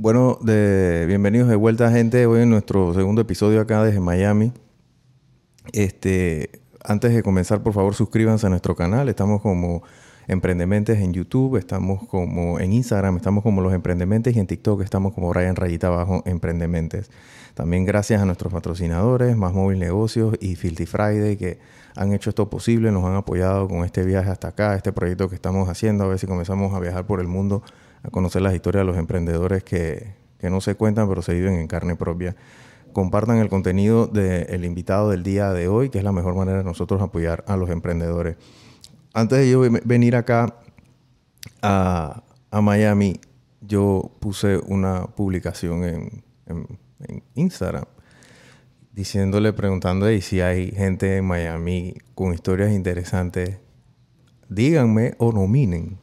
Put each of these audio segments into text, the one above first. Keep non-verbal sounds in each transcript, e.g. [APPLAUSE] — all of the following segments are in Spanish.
Bueno, de, bienvenidos de vuelta, gente. Hoy en nuestro segundo episodio acá desde Miami. Este, antes de comenzar, por favor, suscríbanse a nuestro canal. Estamos como Emprendementes en YouTube, estamos como en Instagram, estamos como Los Emprendementes y en TikTok estamos como Brian Rayita Abajo Emprendementes. También gracias a nuestros patrocinadores, Más Móvil Negocios y Filthy Friday, que han hecho esto posible, nos han apoyado con este viaje hasta acá, este proyecto que estamos haciendo, a ver si comenzamos a viajar por el mundo a conocer las historias de los emprendedores que, no se cuentan, pero se viven en carne propia. Compartan el contenido del invitado del día de hoy, que es la mejor manera de nosotros apoyar a los emprendedores. Antes de yo venir acá a, Miami, yo puse una publicación en, Instagram diciéndole, preguntando si hay gente en Miami con historias interesantes, díganme o nominen.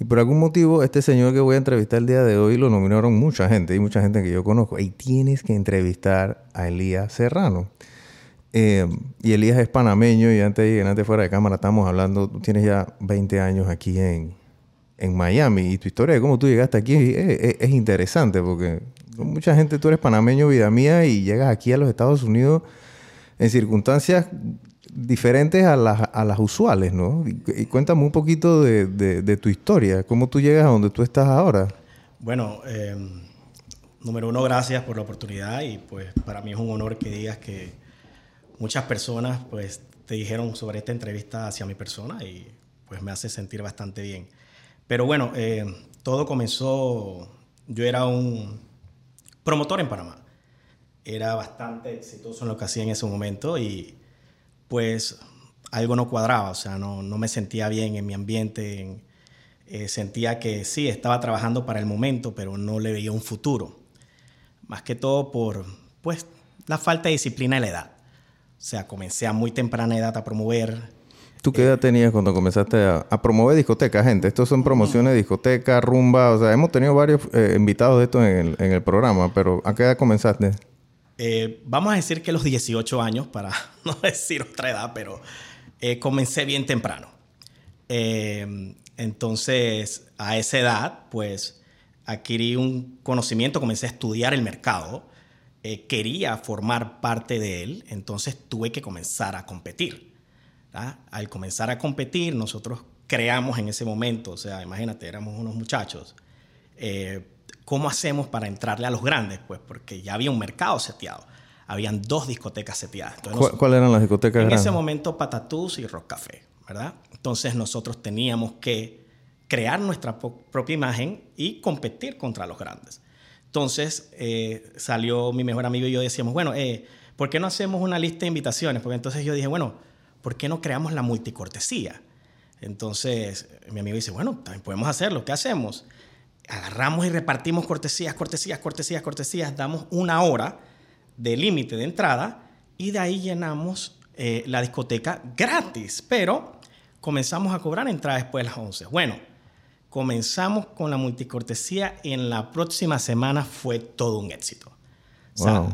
Y por algún motivo, este señor que voy a entrevistar el día de hoy lo nominaron mucha gente, y mucha gente que yo conozco. Y tienes que entrevistar a Elías Serrano. Eh, y Elías es panameño, y antes antes fuera de cámara estamos hablando, tú tienes ya 20 años aquí en, en Miami, y tu historia de cómo tú llegaste aquí es interesante, porque mucha gente, tú eres panameño, vida mía, y llegas aquí a los Estados Unidos en circunstancias diferentes a las, a las usuales, ¿no? Y, cuéntame un poquito de, tu historia, cómo tú llegas a donde tú estás ahora. Bueno, em, número uno, gracias por la oportunidad y pues para mí es un honor que digas que muchas personas pues te dijeron sobre esta entrevista hacia mi persona y pues me hace sentir bastante bien. Pero bueno, em, todo comenzó, yo era un promotor en Panamá, era bastante exitoso en lo que hacía en ese momento y pues algo no cuadraba, o sea, no, no me sentía bien en mi ambiente, eh, sentía que sí, estaba trabajando para el momento, pero no le veía un futuro. Más que todo por, pues, la falta de disciplina de la edad. O sea, comencé a muy temprana edad a promover. ¿Tú qué edad tenías cuando comenzaste a, promover discotecas, gente? Estos son promociones de discoteca, rumba, o sea, hemos tenido varios eh, invitados de esto en el, en el programa, pero ¿a qué edad comenzaste? Eh, vamos a decir que los 18 años, para [LAUGHS] no decir otra edad, pero eh, comencé bien temprano. Eh, entonces, a esa edad, pues adquirí un conocimiento, comencé a estudiar el mercado, quería formar parte de él, entonces tuve que comenzar a competir. Al comenzar a competir, nosotros creamos en ese momento, o sea, imagínate, éramos unos muchachos ¿Cómo hacemos para entrarle a los grandes? Pues porque ya había un mercado seteado. Habían dos discotecas seteadas. ¿Cuáles eran las discotecas en grandes? ese momento Patatús y Rock Café, ¿verdad? Entonces nosotros teníamos que crear nuestra propia imagen y competir contra los grandes. Entonces eh, salió mi mejor amigo y yo decíamos, bueno, eh, ¿por qué no hacemos una lista de invitaciones? Porque entonces yo dije, bueno, ¿por qué no creamos la multicortesía? Entonces mi amigo dice, bueno, también podemos hacerlo, ¿qué hacemos? Agarramos y repartimos cortesías, cortesías, cortesías, cortesías, damos una hora de límite de entrada y de ahí llenamos eh, la discoteca gratis, pero comenzamos a cobrar entrada después de las 11. Bueno, comenzamos con la multicortesía y en la próxima semana fue todo un éxito.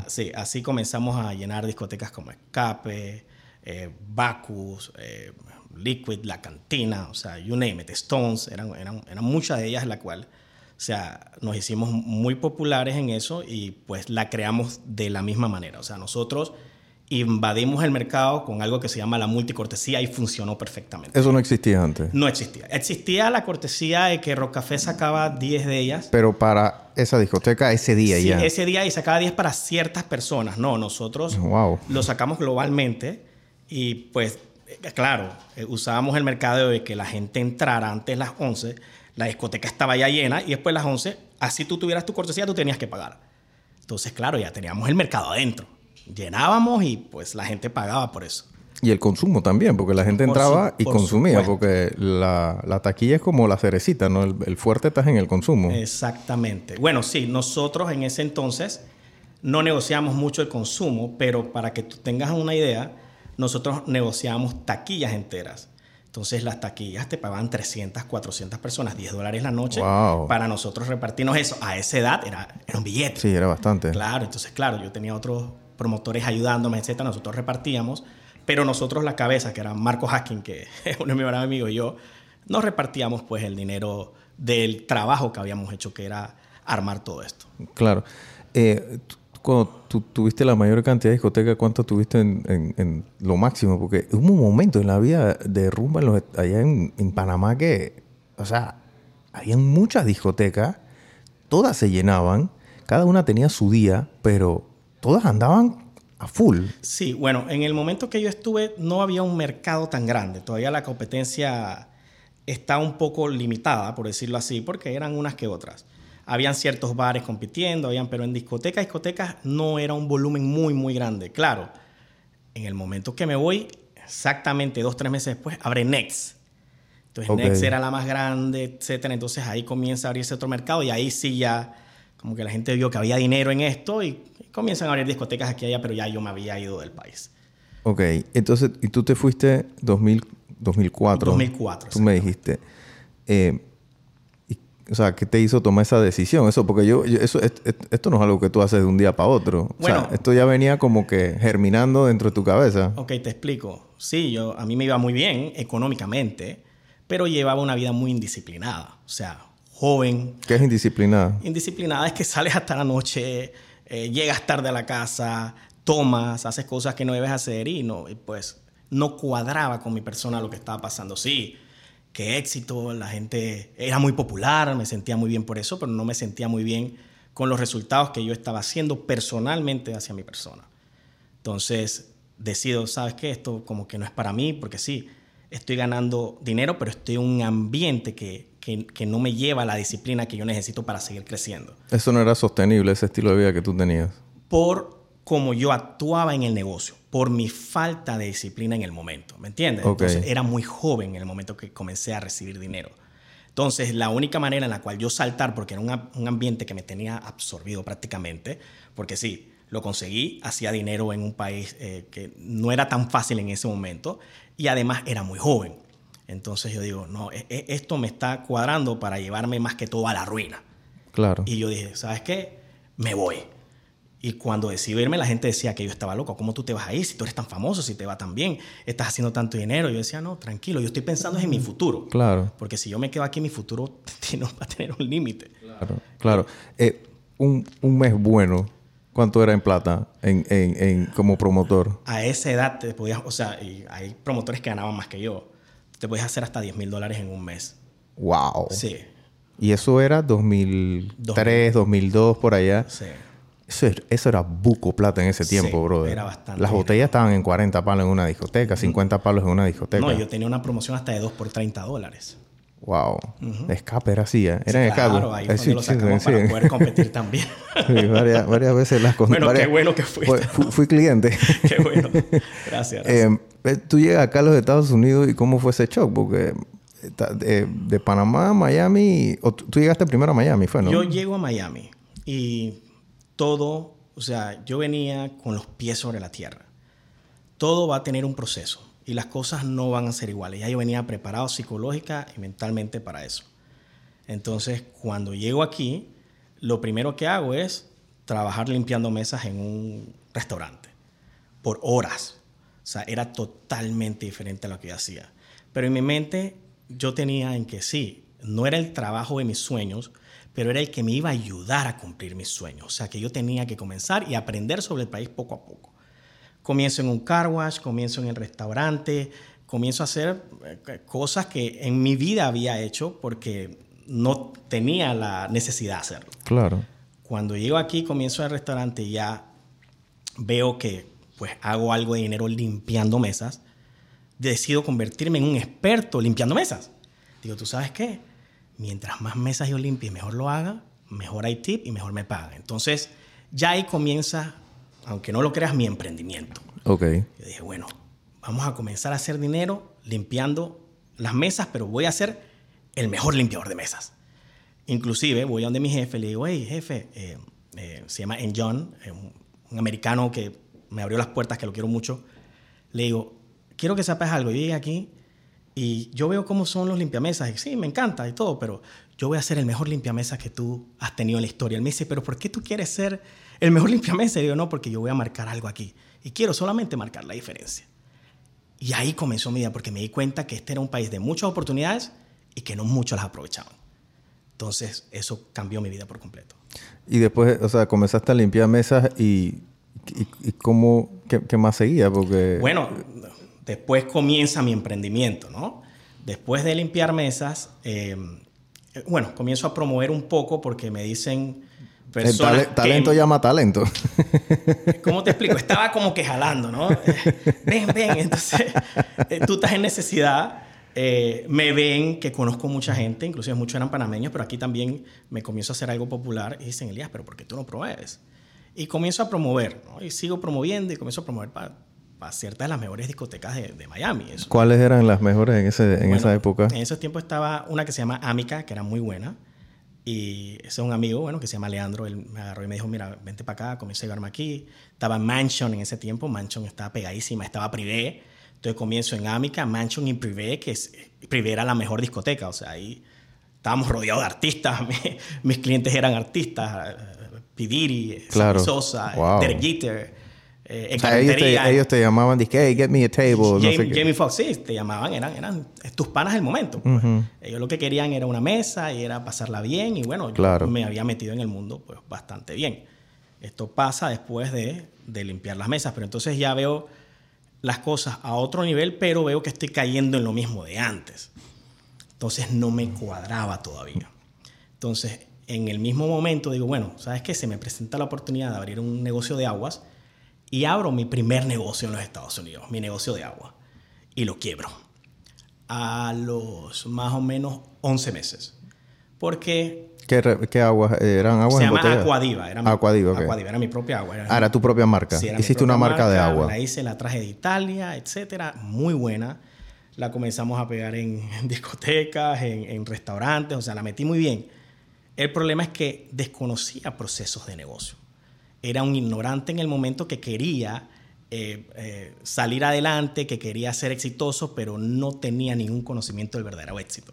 sí, así comenzamos a llenar discotecas como Escape, eh, Bacus, eh, Liquid, La Cantina, o sea, you name it, Stones, eran, eran, eran muchas de ellas en la cual o sea, nos hicimos muy populares en eso y pues la creamos de la misma manera. O sea, nosotros invadimos el mercado con algo que se llama la multicortesía y funcionó perfectamente. ¿Eso no existía antes? No existía. Existía la cortesía de que Rocafé sacaba 10 de ellas. Pero para esa discoteca ese día sí, ya. ese día y sacaba 10 para ciertas personas. No, nosotros lo sacamos globalmente y pues, claro, eh, usábamos el mercado de que la gente entrara antes de las 11 la discoteca estaba ya llena y después las 11, así tú tuvieras tu cortesía, tú tenías que pagar. Entonces, claro, ya teníamos el mercado adentro. Llenábamos y pues la gente pagaba por eso. Y el consumo también, porque la gente entraba y consumía, porque la, taquilla es como la cerecita, ¿no? El, fuerte está en el consumo. Exactamente. Bueno, sí, nosotros en ese entonces no negociamos mucho el consumo, pero para que tú tengas una idea, nosotros negociamos taquillas enteras. Entonces las taquillas te pagaban 300, 400 personas, 10 dólares la noche. Para nosotros repartirnos eso a esa edad era, era un billete. Sí, era bastante. Claro, entonces claro, yo tenía otros promotores ayudándome, etcétera. Nosotros repartíamos, pero nosotros la cabeza, que era Marco Haskin, que es [LAUGHS] uno de mis amigos y yo, nos repartíamos pues el dinero del trabajo que habíamos hecho, que era armar todo esto. Claro. Eh, cuando tú tuviste la mayor cantidad de discotecas, ¿cuánto tuviste en, lo máximo? Porque hubo un momento en la vida de rumba allá en, Panamá que, o sea, habían muchas discotecas, todas se llenaban, cada una tenía su día, pero todas andaban a full. Sí, bueno, en el momento que yo estuve no había un mercado tan grande, todavía la competencia está un poco limitada, por decirlo así, porque eran unas que otras habían ciertos bares compitiendo, habían, pero en discotecas, discotecas no era un volumen muy, muy grande. Claro, en el momento que me voy, exactamente dos, tres meses después, abre Next. Entonces Next era la más grande, etcétera. Entonces ahí comienza a abrirse otro mercado y ahí sí ya como que la gente vio que había dinero en esto y, comienzan a abrir discotecas aquí y allá, pero ya yo me había ido del país. Ok, entonces, y tú te fuiste 2000, 2004. 2004. Tú me dijiste. Eh, o sea, ¿qué te hizo tomar esa decisión? Eso, porque yo, eso, esto no es algo que tú haces de un día para otro. o sea, esto ya venía como que germinando dentro de tu cabeza. Ok, te explico. Sí, yo, a mí me iba muy bien económicamente, pero llevaba una vida muy indisciplinada. O sea, joven. ¿Qué es indisciplinada? Indisciplinada es que sales hasta la noche, eh, llegas tarde a la casa, tomas, haces cosas que no debes hacer y no, pues no cuadraba con mi persona lo que estaba pasando. Sí, qué éxito, la gente era muy popular, me sentía muy bien por eso, pero no me sentía muy bien con los resultados que yo estaba haciendo personalmente hacia mi persona. Entonces, decido, ¿sabes qué? Esto como que no es para mí, porque sí, estoy ganando dinero, pero estoy en un ambiente que, que, que, no me lleva a la disciplina que yo necesito para seguir creciendo. Eso no era sostenible, ese estilo de vida que tú tenías. Por como yo actuaba en el negocio, por mi falta de disciplina en el momento, ¿me entiendes? Entonces era muy joven en el momento que comencé a recibir dinero. Entonces la única manera en la cual yo saltar, porque era un, ambiente que me tenía absorbido prácticamente, porque sí, lo conseguí, hacía dinero en un país eh, que no era tan fácil en ese momento y además era muy joven. Entonces yo digo, no, e, e, esto me está cuadrando para llevarme más que todo a la ruina. Claro. Y yo dije, ¿sabes qué? Me voy. Y cuando decidí irme, la gente decía que yo estaba loco. ¿Cómo tú te vas a ir si tú eres tan famoso, si te va tan bien, estás haciendo tanto dinero? Yo decía, no, tranquilo, yo estoy pensando en mi futuro. Claro. Porque si yo me quedo aquí, mi futuro [LAUGHS] va a tener un límite. Claro, claro. Eh, un, un, mes bueno, ¿cuánto era en plata en, en, en, como promotor? A esa edad te podías, o sea, y hay promotores que ganaban más que yo. Te podías hacer hasta 10 mil dólares en un mes. ¡Wow! Sí. Y eso era 2003, 2002, por allá. Sí. Eso, era buco plata en ese tiempo, sí, brother. Era bastante. Las botellas estaban en 40 palos en una discoteca, 50 palos en una discoteca. No, yo tenía una promoción hasta de 2 por 30 dólares. Wow. Escape era así, ¿eh? Era sí, escape. Claro, ahí fue lo sacamos para poder competir también. [LAUGHS] varias, varias, veces las cosas. Bueno, qué bueno que fuiste. Fui, fui cliente. [LAUGHS] qué bueno. Gracias. Eh, tú llegas acá a los Estados Unidos y ¿cómo fue ese shock? Porque de, de Panamá a Miami... O tú llegaste primero a Miami, ¿fue, no? Yo llego a Miami y todo, o sea, yo venía con los pies sobre la tierra. Todo va a tener un proceso y las cosas no van a ser iguales. Ya yo venía preparado psicológica y mentalmente para eso. Entonces, cuando llego aquí, lo primero que hago es trabajar limpiando mesas en un restaurante por horas. O sea, era totalmente diferente a lo que yo hacía. Pero en mi mente yo tenía en que sí, no era el trabajo de mis sueños, pero era el que me iba a ayudar a cumplir mis sueños. O sea, que yo tenía que comenzar y aprender sobre el país poco a poco. Comienzo en un car wash, comienzo en el restaurante, comienzo a hacer eh, cosas que en mi vida había hecho porque no tenía la necesidad de hacerlo. Claro. Cuando llego aquí, comienzo en el restaurante y ya veo que pues hago algo de dinero limpiando mesas, decido convertirme en un experto limpiando mesas. Digo, ¿tú sabes qué? Mientras más mesas yo limpie, mejor lo haga, mejor hay tip y mejor me paga. Entonces, ya ahí comienza, aunque no lo creas, mi emprendimiento. Ok. Yo dije, bueno, vamos a comenzar a hacer dinero limpiando las mesas, pero voy a ser el mejor limpiador de mesas. Inclusive voy a donde mi jefe, le digo, hey, jefe, eh, eh, se llama En John, eh, un, un, americano que me abrió las puertas, que lo quiero mucho. Le digo, quiero que sepas algo, yo llegué aquí y yo veo cómo son los limpiamesas. Y sí, me encanta y todo, pero yo voy a ser el mejor limpiamesas que tú has tenido en la historia. Él me dice, pero ¿por qué tú quieres ser el mejor [LAUGHS] limpiamesas? Y yo no, porque yo voy a marcar algo aquí. Y quiero solamente marcar la diferencia. Y ahí comenzó mi vida, porque me di cuenta que este era un país de muchas oportunidades y que no muchos las aprovechaban. Entonces, eso cambió mi vida por completo. Y después, o sea, comenzaste a limpiar mesas y, y, cómo, qué, más seguía? Porque... Bueno, después comienza mi emprendimiento, ¿no? Después de limpiar mesas, eh, bueno, comienzo a promover un poco porque me dicen personas El talento llama talento. ¿Cómo te explico? Estaba como que jalando, ¿no? [LAUGHS] ven, ven. Entonces, eh, tú estás en necesidad. Eh, me ven que conozco mucha gente, inclusive muchos eran panameños, pero aquí también me comienzo a hacer algo popular y dicen, Elías, pero ¿por qué tú no promueves? Y comienzo a promover, ¿no? Y sigo promoviendo y comienzo a promover para ciertas de las mejores discotecas de, Miami. ¿Cuáles eran las mejores en, ese, en esa época? En ese tiempo estaba una que se llama Amica, que era muy buena. Y ese es un amigo, bueno, que se llama Leandro. Él me agarró y me dijo, mira, vente para acá, comienza a llevarme aquí. Estaba Mansion en ese tiempo. Mansion estaba pegadísima. Estaba Privé. Entonces comienzo en Amica, Mansion y Privé, que es, Privé era la mejor discoteca. O sea, ahí estábamos rodeados de artistas. [LAUGHS] Mis clientes eran artistas. Pidiri, claro. Sosa, wow. Derek eh, ellos, te, llamaban, dije, hey, get me a table. Jamie, Foxx, sí, te llamaban, eran, eran tus panas del momento. Pues. Ellos lo que querían era una mesa y era pasarla bien. Y bueno, yo me había metido en el mundo pues bastante bien. Esto pasa después de, de limpiar las mesas, pero entonces ya veo las cosas a otro nivel, pero veo que estoy cayendo en lo mismo de antes. Entonces no me cuadraba todavía. Entonces, en el mismo momento digo, bueno, ¿sabes qué? Se me presenta la oportunidad de abrir un negocio de aguas y abro mi primer negocio en los Estados Unidos, mi negocio de agua, y lo quiebro a los más o menos 11 meses. Porque... ¿Qué, qué aguas? ¿Eran aguas Se llama Aquadiva. Era mi, Aquadiva, era mi propia agua. Era, ah, era tu propia marca. Hiciste una marca, de agua. La hice, la traje de Italia, etcétera. Muy buena. La comenzamos a pegar [LAUGHS] en, discotecas, en, en restaurantes. O sea, la metí muy bien. El problema es que desconocía procesos de negocio era un ignorante en el momento que quería eh, eh, salir adelante, que quería ser exitoso, pero no tenía ningún conocimiento del verdadero éxito.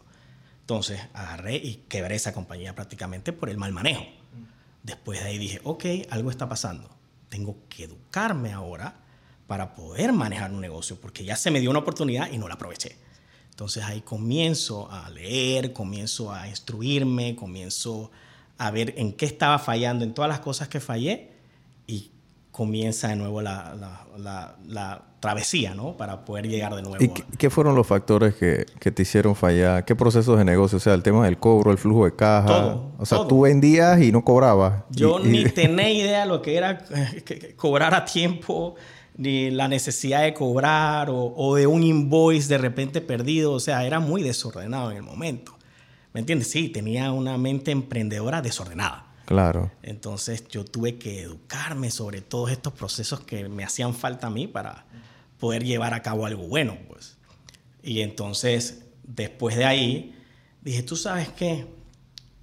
Entonces agarré y quebré esa compañía prácticamente por el mal manejo. Después de ahí dije, ok, algo está pasando. Tengo que educarme ahora para poder manejar un negocio, porque ya se me dio una oportunidad y no la aproveché. Entonces ahí comienzo a leer, comienzo a instruirme, comienzo a ver en qué estaba fallando, en todas las cosas que fallé y comienza de nuevo la, la, la, travesía, ¿no? Para poder llegar de nuevo. ¿Y qué, fueron los factores que, que, te hicieron fallar? ¿Qué procesos de negocio? O sea, el tema del cobro, el flujo de caja. Todo. O sea, tú vendías y no cobrabas. Yo ni tenía idea lo que era [LAUGHS] cobrar a tiempo, ni la necesidad de cobrar o, o de un invoice de repente perdido. O sea, era muy desordenado en el momento. ¿Me entiendes? Sí, tenía una mente emprendedora desordenada. Claro. Entonces yo tuve que educarme sobre todos estos procesos que me hacían falta a mí para poder llevar a cabo algo bueno, pues. Y entonces, después de ahí, dije, tú sabes qué,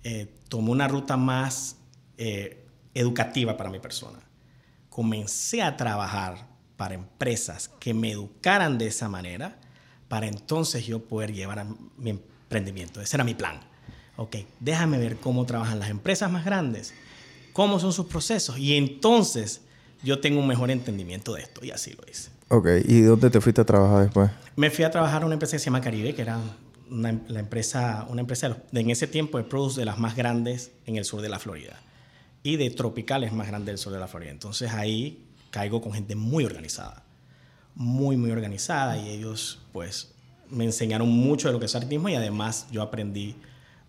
eh, tomé una ruta más eh, educativa para mi persona. Comencé a trabajar para empresas que me educaran de esa manera para entonces yo poder llevar a mi emprendimiento. Ese era mi plan ok, déjame ver cómo trabajan las empresas más grandes, cómo son sus procesos y entonces yo tengo un mejor entendimiento de esto y así lo hice. Ok, ¿y dónde te fuiste a trabajar después? Me fui a trabajar a una empresa que se llama Caribe, que era una, la empresa, una empresa de, en ese tiempo de produce de las más grandes en el sur de la Florida y de tropicales más grandes del sur de la Florida. Entonces ahí caigo con gente muy organizada, muy, muy organizada y ellos pues me enseñaron mucho de lo que es artismo y además yo aprendí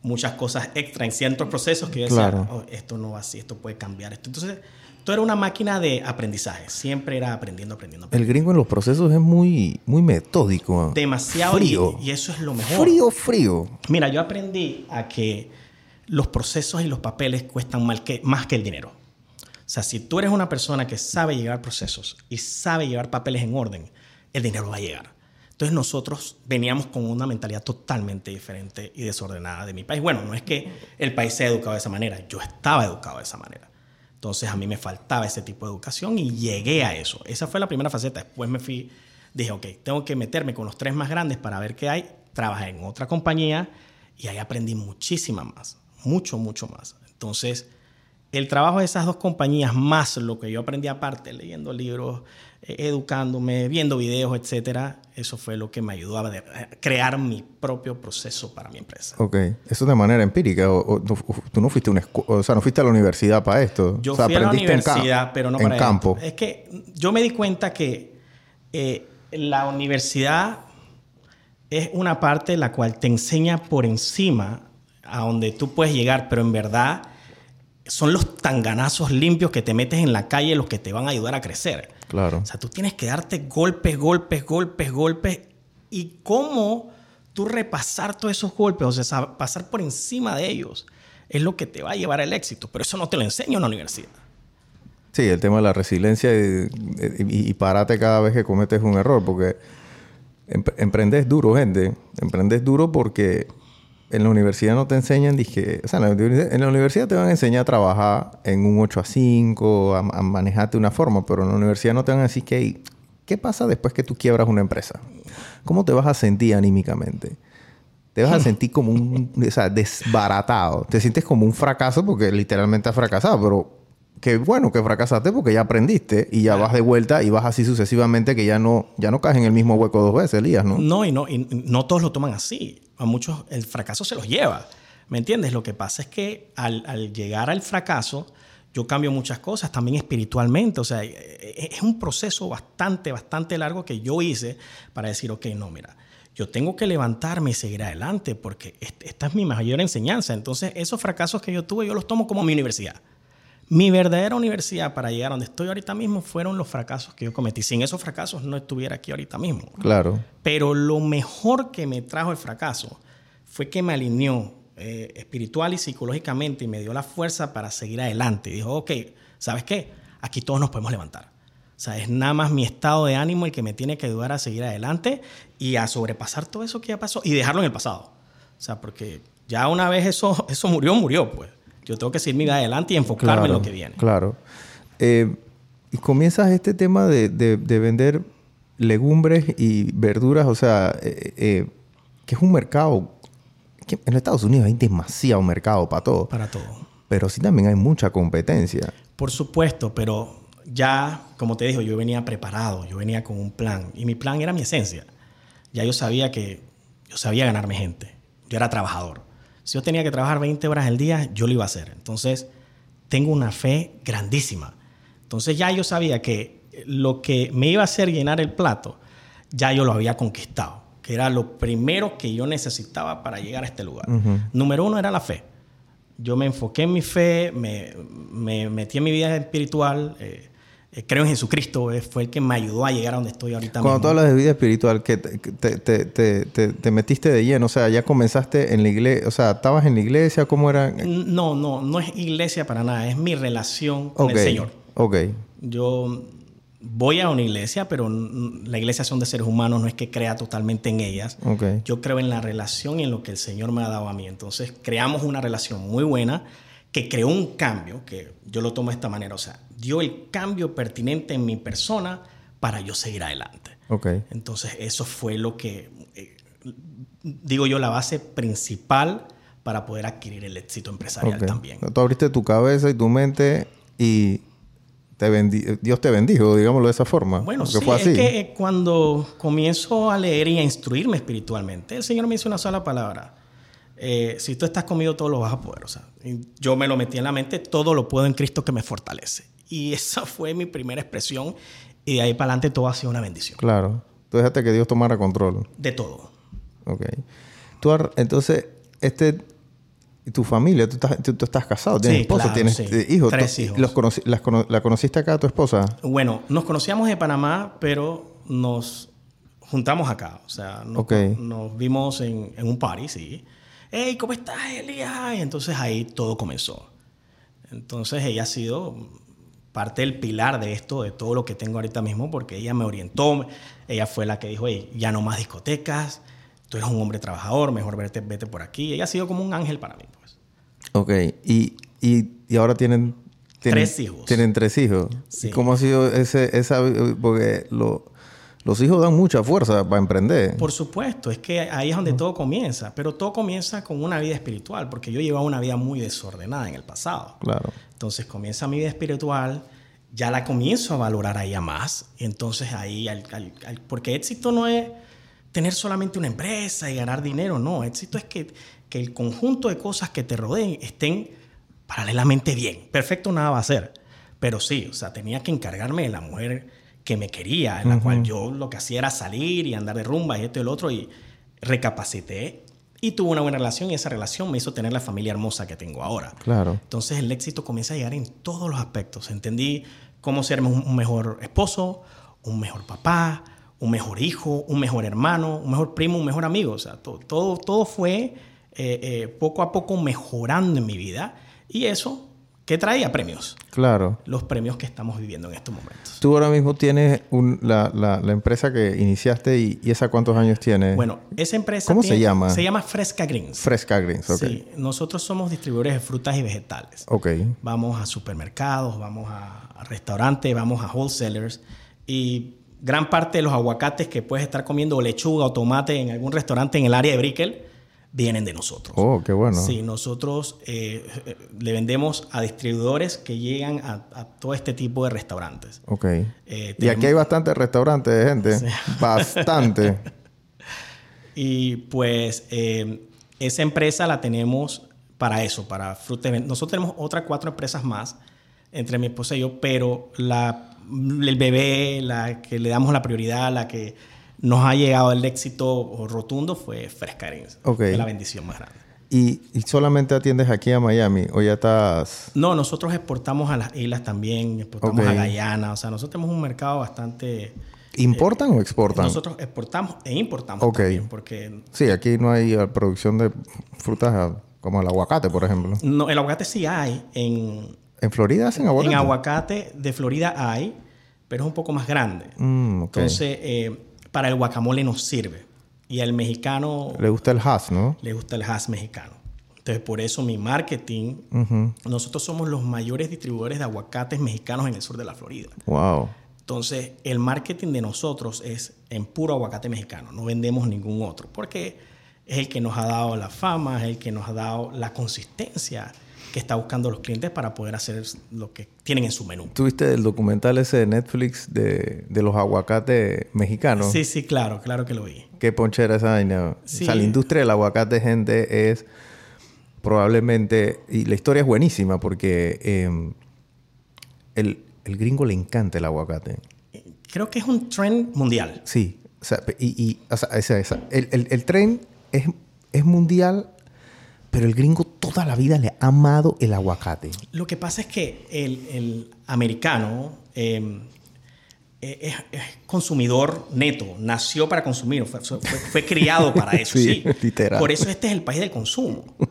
muchas cosas extra en ciertos procesos que yo decía, oh, esto no va así, esto puede cambiar esto. Entonces, todo era una máquina de aprendizaje. Siempre era aprendiendo, aprendiendo, El gringo en los procesos es muy, muy metódico. Demasiado frío. Y, eso es lo mejor. Frío, frío. Mira, yo aprendí a que los procesos y los papeles cuestan más que, más que el dinero. O sea, si tú eres una persona que sabe llevar procesos y sabe llevar papeles en orden, el dinero va a llegar. Entonces nosotros veníamos con una mentalidad totalmente diferente y desordenada de mi país. Bueno, no es que el país sea educado de esa manera, yo estaba educado de esa manera. Entonces a mí me faltaba ese tipo de educación y llegué a eso. Esa fue la primera faceta. Después me fui, dije, ok, tengo que meterme con los tres más grandes para ver qué hay. Trabajé en otra compañía y ahí aprendí muchísima más, mucho, mucho más. Entonces el trabajo de esas dos compañías, más lo que yo aprendí aparte, leyendo libros, eh, educándome, viendo videos, etcétera, eso fue lo que me ayudó a, crear mi propio proceso para mi empresa. Ok, eso de manera empírica, o, tú no fuiste una o sea, no fuiste a la universidad para esto. Yo o sea, fui a la universidad, pero no en campo. Es que yo me di cuenta que eh, la universidad es una parte la cual te enseña por encima a donde tú puedes llegar, pero en verdad son los tanganazos limpios que te metes en la calle los que te van a ayudar a crecer. Claro. O sea, tú tienes que darte golpes, golpes, golpes, golpes. Y cómo tú repasar todos esos golpes, o sea, pasar por encima de ellos, es lo que te va a llevar al éxito. Pero eso no te lo enseño en la universidad. Sí, el tema de la resiliencia y, y, parate cada vez que cometes un error, porque emprendes duro, gente. Emprendes duro porque en la universidad no te enseñan, dije, o sea, en la, universidad te van a enseñar a trabajar en un 8 a 5, a, manejarte de una forma, pero en la universidad no te van a decir que, ¿qué pasa después que tú quiebras una empresa? ¿Cómo te vas a sentir anímicamente? Te vas a sentir como un, [LAUGHS] o sea, desbaratado. Te sientes como un fracaso porque literalmente has fracasado, pero qué bueno que fracasaste porque ya aprendiste y ya vas de vuelta y vas así sucesivamente que ya no, ya no caes en el mismo hueco dos veces, Elías, ¿no? No, y no, y no todos lo toman así a muchos el fracaso se los lleva. ¿Me entiendes? Lo que pasa es que al, llegar al fracaso, yo cambio muchas cosas, también espiritualmente. O sea, e, e, es un proceso bastante, bastante largo que yo hice para decir, ok, no, mira, yo tengo que levantarme y seguir adelante porque esta es mi mayor enseñanza. Entonces, esos fracasos que yo tuve, yo los tomo como mi universidad. Mi verdadera universidad para llegar a donde estoy ahorita mismo fueron los fracasos que yo cometí. Sin esos fracasos no estuviera aquí ahorita mismo. Claro. Pero lo mejor que me trajo el fracaso fue que me alineó eh, espiritual y psicológicamente y me dio la fuerza para seguir adelante. dijo, ok, ¿sabes qué? Aquí todos nos podemos levantar. O sea, es nada más mi estado de ánimo el que me tiene que ayudar a seguir adelante y a sobrepasar todo eso que ya pasó y dejarlo en el pasado. O sea, porque ya una vez eso, [LAUGHS] eso murió, murió, pues. Yo tengo que seguir adelante y enfocarme en lo que viene. Claro. Eh, y comienzas este tema de, vender legumbres y verduras, o sea, eh, eh, que es un mercado. Que en Estados Unidos hay demasiado mercado para todo. Para todo. Pero sí también hay mucha competencia. Por supuesto, pero ya, como te digo, yo venía preparado, yo venía con un plan. Y mi plan era mi esencia. Ya yo sabía que yo sabía ganarme gente. Yo era trabajador. Si yo tenía que trabajar 20 horas al día, yo lo iba a hacer. Entonces, tengo una fe grandísima. Entonces ya yo sabía que lo que me iba a hacer llenar el plato, ya yo lo había conquistado, que era lo primero que yo necesitaba para llegar a este lugar. Número uno era la fe. Yo me enfoqué en mi fe, me, metí en mi vida espiritual, eh, eh, creo en Jesucristo, eh, fue el que me ayudó a llegar a donde estoy ahorita Cuando tú hablas de vida espiritual, que te, metiste de lleno, o sea, ya comenzaste en la iglesia, o sea, ¿estabas en la iglesia? ¿Cómo era? No, no, no es iglesia para nada, es mi relación con el Señor. Ok. Yo voy a una iglesia, pero la iglesia son de seres humanos, no es que crea totalmente en ellas. Okay. Yo creo en la relación y en lo que el Señor me ha dado a mí. Entonces, creamos una relación muy buena que creó un cambio, que yo lo tomo de esta manera, o sea, dio el cambio pertinente en mi persona para yo seguir adelante. Okay. Entonces, eso fue lo que, eh, digo yo, la base principal para poder adquirir el éxito empresarial también. Tú abriste tu cabeza y tu mente y te Dios te bendijo, digámoslo de esa forma. Bueno, sí, fue así. es que cuando comienzo a leer y a instruirme espiritualmente, el Señor me hizo una sola palabra eh, si tú estás conmigo, todo lo vas a poder. O sea, yo me lo metí en la mente, todo lo puedo en Cristo que me fortalece. Y [LAUGHS] esa fue mi primera expresión. Y de ahí para adelante todo ha sido una bendición. Claro. Tú dejaste que Dios tomara control. De todo. Ok. Tú, entonces, este, tu familia, tú estás, tú, estás casado, tienes esposa, tienes hijos. Tres hijos. Los ¿La conociste acá, tu esposa? Bueno, nos conocíamos de Panamá, pero nos juntamos acá. O sea, nos, nos vimos en, en, un party, sí hey, ¿cómo estás, Elías? Y entonces ahí todo comenzó. Entonces ella ha sido parte del pilar de esto, de todo lo que tengo ahorita mismo, porque ella me orientó, ella fue la que dijo, hey, ya no más discotecas, tú eres un hombre trabajador, mejor vete, vete por aquí. Ella ha sido como un ángel para mí, pues. Ok, y, y, y ahora tienen, Tres hijos. Tienen tres hijos. Sí. ¿Cómo ha sido ese, esa, porque lo los hijos dan mucha fuerza para emprender. Por supuesto, es que ahí es donde todo comienza, pero todo comienza con una vida espiritual, porque yo llevaba una vida muy desordenada en el pasado. Claro. Entonces comienza mi vida espiritual, ya la comienzo a valorar ahí a más, entonces ahí, al- al- al- porque éxito no es tener solamente una empresa y ganar dinero, no, éxito es que, que el conjunto de cosas que te rodeen estén paralelamente bien. Perfecto nada va a ser, pero sí, o sea, tenía que encargarme de la mujer que me quería, en la cual yo lo que hacía era salir y andar de rumba y esto y el otro, y recapacité y tuve una buena relación y esa relación me hizo tener la familia hermosa que tengo ahora. Claro. Entonces el éxito comienza a llegar en todos los aspectos. Entendí cómo ser un un mejor esposo, un mejor papá, un mejor hijo, un mejor hermano, un mejor primo, un mejor amigo. O sea, todo, todo, todo fue eh, eh, poco a poco mejorando en mi vida. Y eso, ¿qué traía? Premios. Claro. Los premios que estamos viviendo en estos momentos. Tú ahora mismo tienes un- la, la- la empresa que iniciaste y, y esa cuántos años tiene. Bueno, esa empresa... ¿Cómo se llama? Se llama Fresca Greens. Fresca Greens, ok. Sí, nosotros somos distribuidores de frutas y vegetales. Ok. Vamos a supermercados, vamos a, a restaurantes, vamos a wholesalers y gran parte de los aguacates que puedes estar comiendo o lechuga o tomate en algún restaurante en el área de Brickell vienen de nosotros. Oh, qué bueno. Sí, nosotros eh, eh, le vendemos a distribuidores que llegan a, a todo este tipo de restaurantes. Ok. Eh, y aquí hay bastantes restaurantes de gente. [LAUGHS] Bastante. [LAUGHS] Y pues eh, esa empresa la tenemos para eso, para fruta. Nosotros tenemos otras cuatro empresas más entre mi esposa y yo, pero la, el bebé, la que le damos la prioridad, la que nos ha llegado el éxito rotundo fue Fresca. Fue la bendición más grande. ¿Y, y solamente atiendes aquí a Miami o ya estás... No, nosotros exportamos a las islas también, exportamos a Guyana, o sea, nosotros tenemos un mercado bastante... ¿Importan o exportan? Nosotros exportamos e importamos Ok. también, porque Sí, aquí no hay eh, producción de frutas como el aguacate, por ejemplo. no, el aguacate sí hay en, ¿En Florida hacen aguacate? En aguacate de Florida hay, pero es un poco más grande. Mm. Entonces, eh, para el guacamole nos sirve. Y al mexicano Le gusta el hash, ¿no? le gusta el hash mexicano. Entonces, por eso mi marketing, Ujú. nosotros somos los mayores distribuidores de aguacates mexicanos en el sur de la Florida. Wow. Entonces, el marketing de nosotros es en puro aguacate mexicano, no vendemos ningún otro, porque es el que nos ha dado la fama, es el que nos ha dado la consistencia que está buscando los clientes para poder hacer lo que tienen en su menú. ¿Tuviste el documental ese de Netflix de, de los aguacates mexicanos? Sí, sí, claro, claro que lo vi. Qué ponchera esa vaina. Sí. O sea, la industria del aguacate, gente, es probablemente... Y la historia es buenísima porque eh, el, el gringo le encanta el aguacate. Creo que es un trend mundial. Sí. O sea, y, y- o sea, esa, esa. El, el- el tren es, es mundial, pero el gringo toda la vida le ha amado el aguacate. Lo que pasa es que el, el americano eh, es, es consumidor neto, nació para consumir, fue, fue- fue criado para [LAUGHS] eso, Sí, sí. literal. Por eso este es el país del consumo. [LAUGHS]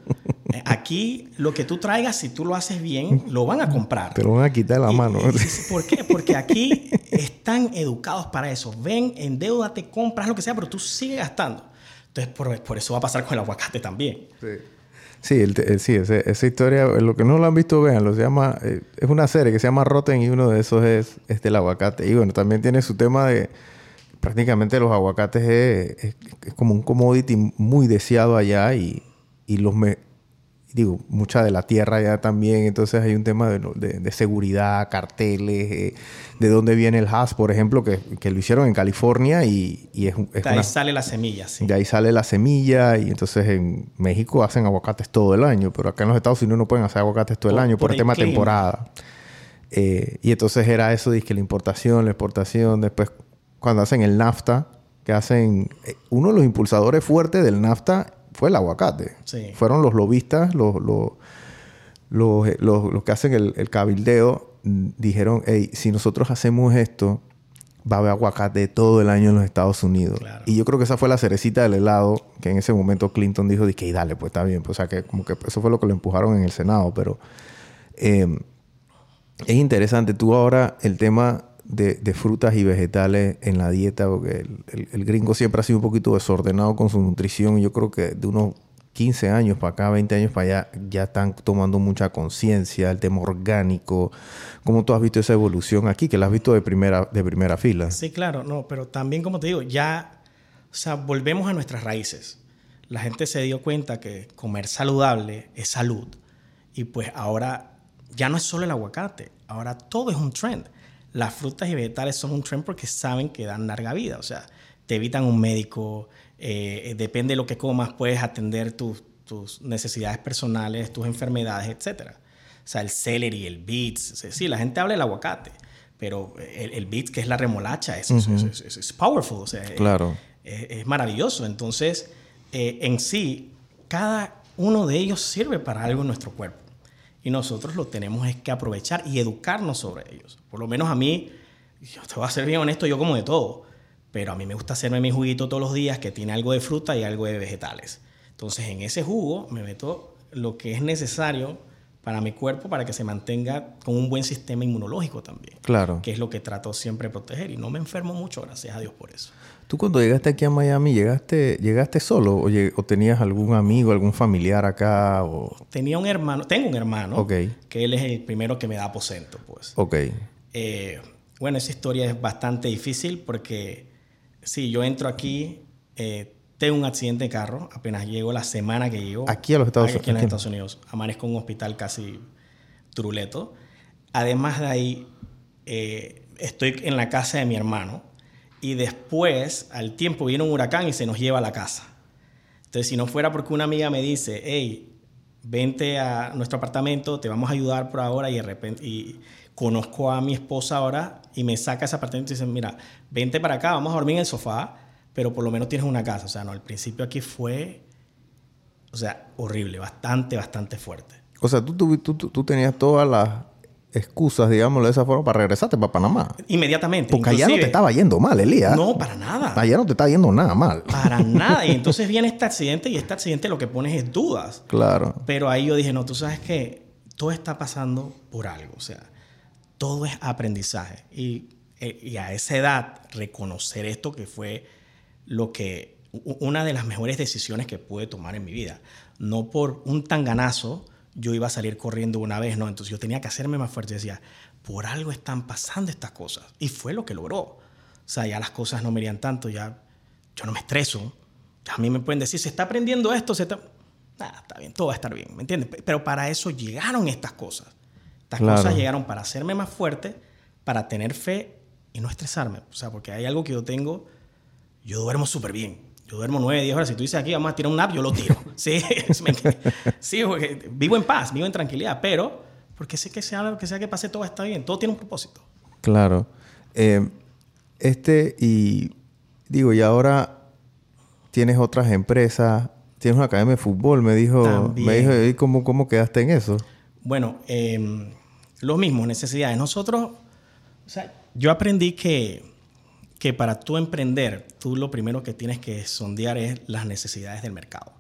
Eh, Aquí lo que tú traigas, si tú lo haces bien, lo van a comprar. Te lo van a quitar de la Y- mano. y- ¿Por qué? Porque aquí están educados para eso. Ven, endeudate, compras lo que sea, pero tú sigues gastando. Entonces, por, por eso va a pasar con el aguacate también. Sí, el te- eh, sí ese- esa historia, eh, lo que no lo han visto, véanlo. Se llama, eh, es una serie que se llama Rotten y uno de esos es, es aguacate. Y bueno, también tiene su tema de prácticamente los aguacates es, es- es como un commodity muy deseado allá y, y los me- digo, mucha de la tierra allá también. Entonces hay un tema de, de- de seguridad, carteles, eh, de dónde viene el hash, por ejemplo, que, que lo hicieron en California y, y es, un- es De ahí una- sale la semilla, sí. de ahí sale la semilla y entonces en México hacen aguacates todo el año, pero acá en los Estados Unidos no pueden hacer aguacates todo el Por- año por, por el tema clima. temporada. Eh, y entonces era eso, que la importación, la exportación, después cuando hacen el NAFTA, que hacen... eh, uno de los impulsadores fuertes del NAFTA fue el aguacate. Sí. Fueron los lobistas, los, los, los, los- que hacen el, el cabildeo, mm, dijeron, hey, si nosotros hacemos esto, va a haber aguacate todo el año en los Estados Unidos. Claro. Y yo creo que esa fue la cerecita del helado, que en ese momento Clinton dijo, que dale, pues está bien. Pues, o sea, que como que eso fue lo que lo empujaron en el Senado. Pero eh, es interesante. Tú ahora el tema de, frutas y vegetales en la dieta, porque el, gringo siempre ha sido un poquito desordenado con su nutrición. Yo creo que de unos 15 años para acá, 20 años para allá, ya están tomando mucha conciencia, el tema orgánico. ¿Cómo tú has visto esa evolución aquí, que la has visto de primera, de primera fila? Sí, claro, no, pero también, como te digo, ya, o sea, volvemos a nuestras raíces. La gente se dio cuenta que comer saludable es salud. Y pues ahora ya no es solo el aguacate, ahora todo es un trend. Las frutas y vegetales son un trend porque saben que dan larga vida, o sea, te evitan un médico, eh, depende de lo que comas, puedes atender tus, tus necesidades personales, tus enfermedades, etc. O sea, el celery, el beets, sí, la gente habla del aguacate, pero el, el beets, que es la remolacha, es, es, powerful, o sea, claro. es, maravilloso. Entonces, eh, en sí, cada uno de ellos sirve para algo en nuestro cuerpo. Y nosotros lo tenemos es que aprovechar y educarnos sobre ellos. Por lo menos a mí, yo te voy a ser bien honesto, yo como de todo pero a mí me gusta hacerme mi juguito todos los días que tiene algo de fruta y algo de vegetales. Entonces en ese jugo me meto lo que es necesario para mi cuerpo para que se mantenga con un buen sistema inmunológico también. Claro. Que es lo que trato siempre de proteger y no me enfermo mucho, gracias a Dios por eso. ¿Tú cuando llegaste aquí a Miami, llegaste, llegaste solo o, o tenías algún amigo, algún familiar acá? O... Tenía un hermano, tengo un hermano, okay. que él es el primero que me da aposento, pues. Ok. Eh, bueno, esa historia es bastante difícil porque Sí, yo entro aquí, eh, tengo un accidente de carro, apenas llego la semana que llego. Aquí a los Estados Unidos. Aquí en los Estados Unidos. Amanezco en un hospital casi turuleto. Además de ahí, eh, estoy en la casa de mi hermano y después, al tiempo, viene un huracán y se nos lleva a la casa. Entonces, si no fuera porque una amiga me dice, hey, vente a nuestro apartamento, te vamos a ayudar por ahora y de repente y conozco a mi esposa ahora y me saca ese apartamento y dice, mira, vente para acá, vamos a dormir en el sofá, pero por lo menos tienes una casa. O sea, no, al principio aquí fue, o sea, horrible, bastante, bastante fuerte. O sea, tú, tú, tú, tenías todas las excusas, digámoslo de esa forma, para regresarte para Panamá. Inmediatamente. Porque allá no te estaba yendo mal, Elías. No, para nada. Allá no te está yendo nada mal. Para [LAUGHS] nada. Y entonces viene este accidente y este accidente lo que pones es dudas. Claro. Pero ahí yo dije, no, tú sabes que todo está pasando por algo. O sea, todo es aprendizaje. Y, eh, y, a esa edad, reconocer esto que fue lo que, una de las mejores decisiones que pude tomar en mi vida. No por un tanganazo yo iba a salir corriendo una vez, no. Entonces yo tenía que hacerme más fuerte. Decía, por algo están pasando estas cosas. Y fue lo que logró. O sea, ya las cosas no me irían tanto, ya yo no me estreso. A mí me pueden decir, se está aprendiendo esto, se está... Nada, está bien, todo va a estar bien, ¿me entiendes? Pero para eso llegaron estas cosas. Estas cosas llegaron para hacerme más fuerte, para tener fe y no estresarme. O sea, porque hay algo que yo tengo, yo duermo súper bien. Yo duermo 9, 10 horas. Si tú dices aquí, vamos a tirar un nap, yo lo tiro. [LAUGHS] sí, [LAUGHS] sí vivo en paz, vivo en tranquilidad, pero porque sé que sea lo que sea que pase, todo está bien. Todo tiene un propósito. Claro. Eh, este, y digo, y ahora tienes otras empresas, tienes una academia de fútbol, me dijo, me dijo, ¿y cómo, cómo quedaste en eso? Bueno, eh, lo mismo, necesidades. Nosotros, o sea, yo aprendí que, que para tú emprender, tú lo primero que tienes que sondear es las necesidades del mercado.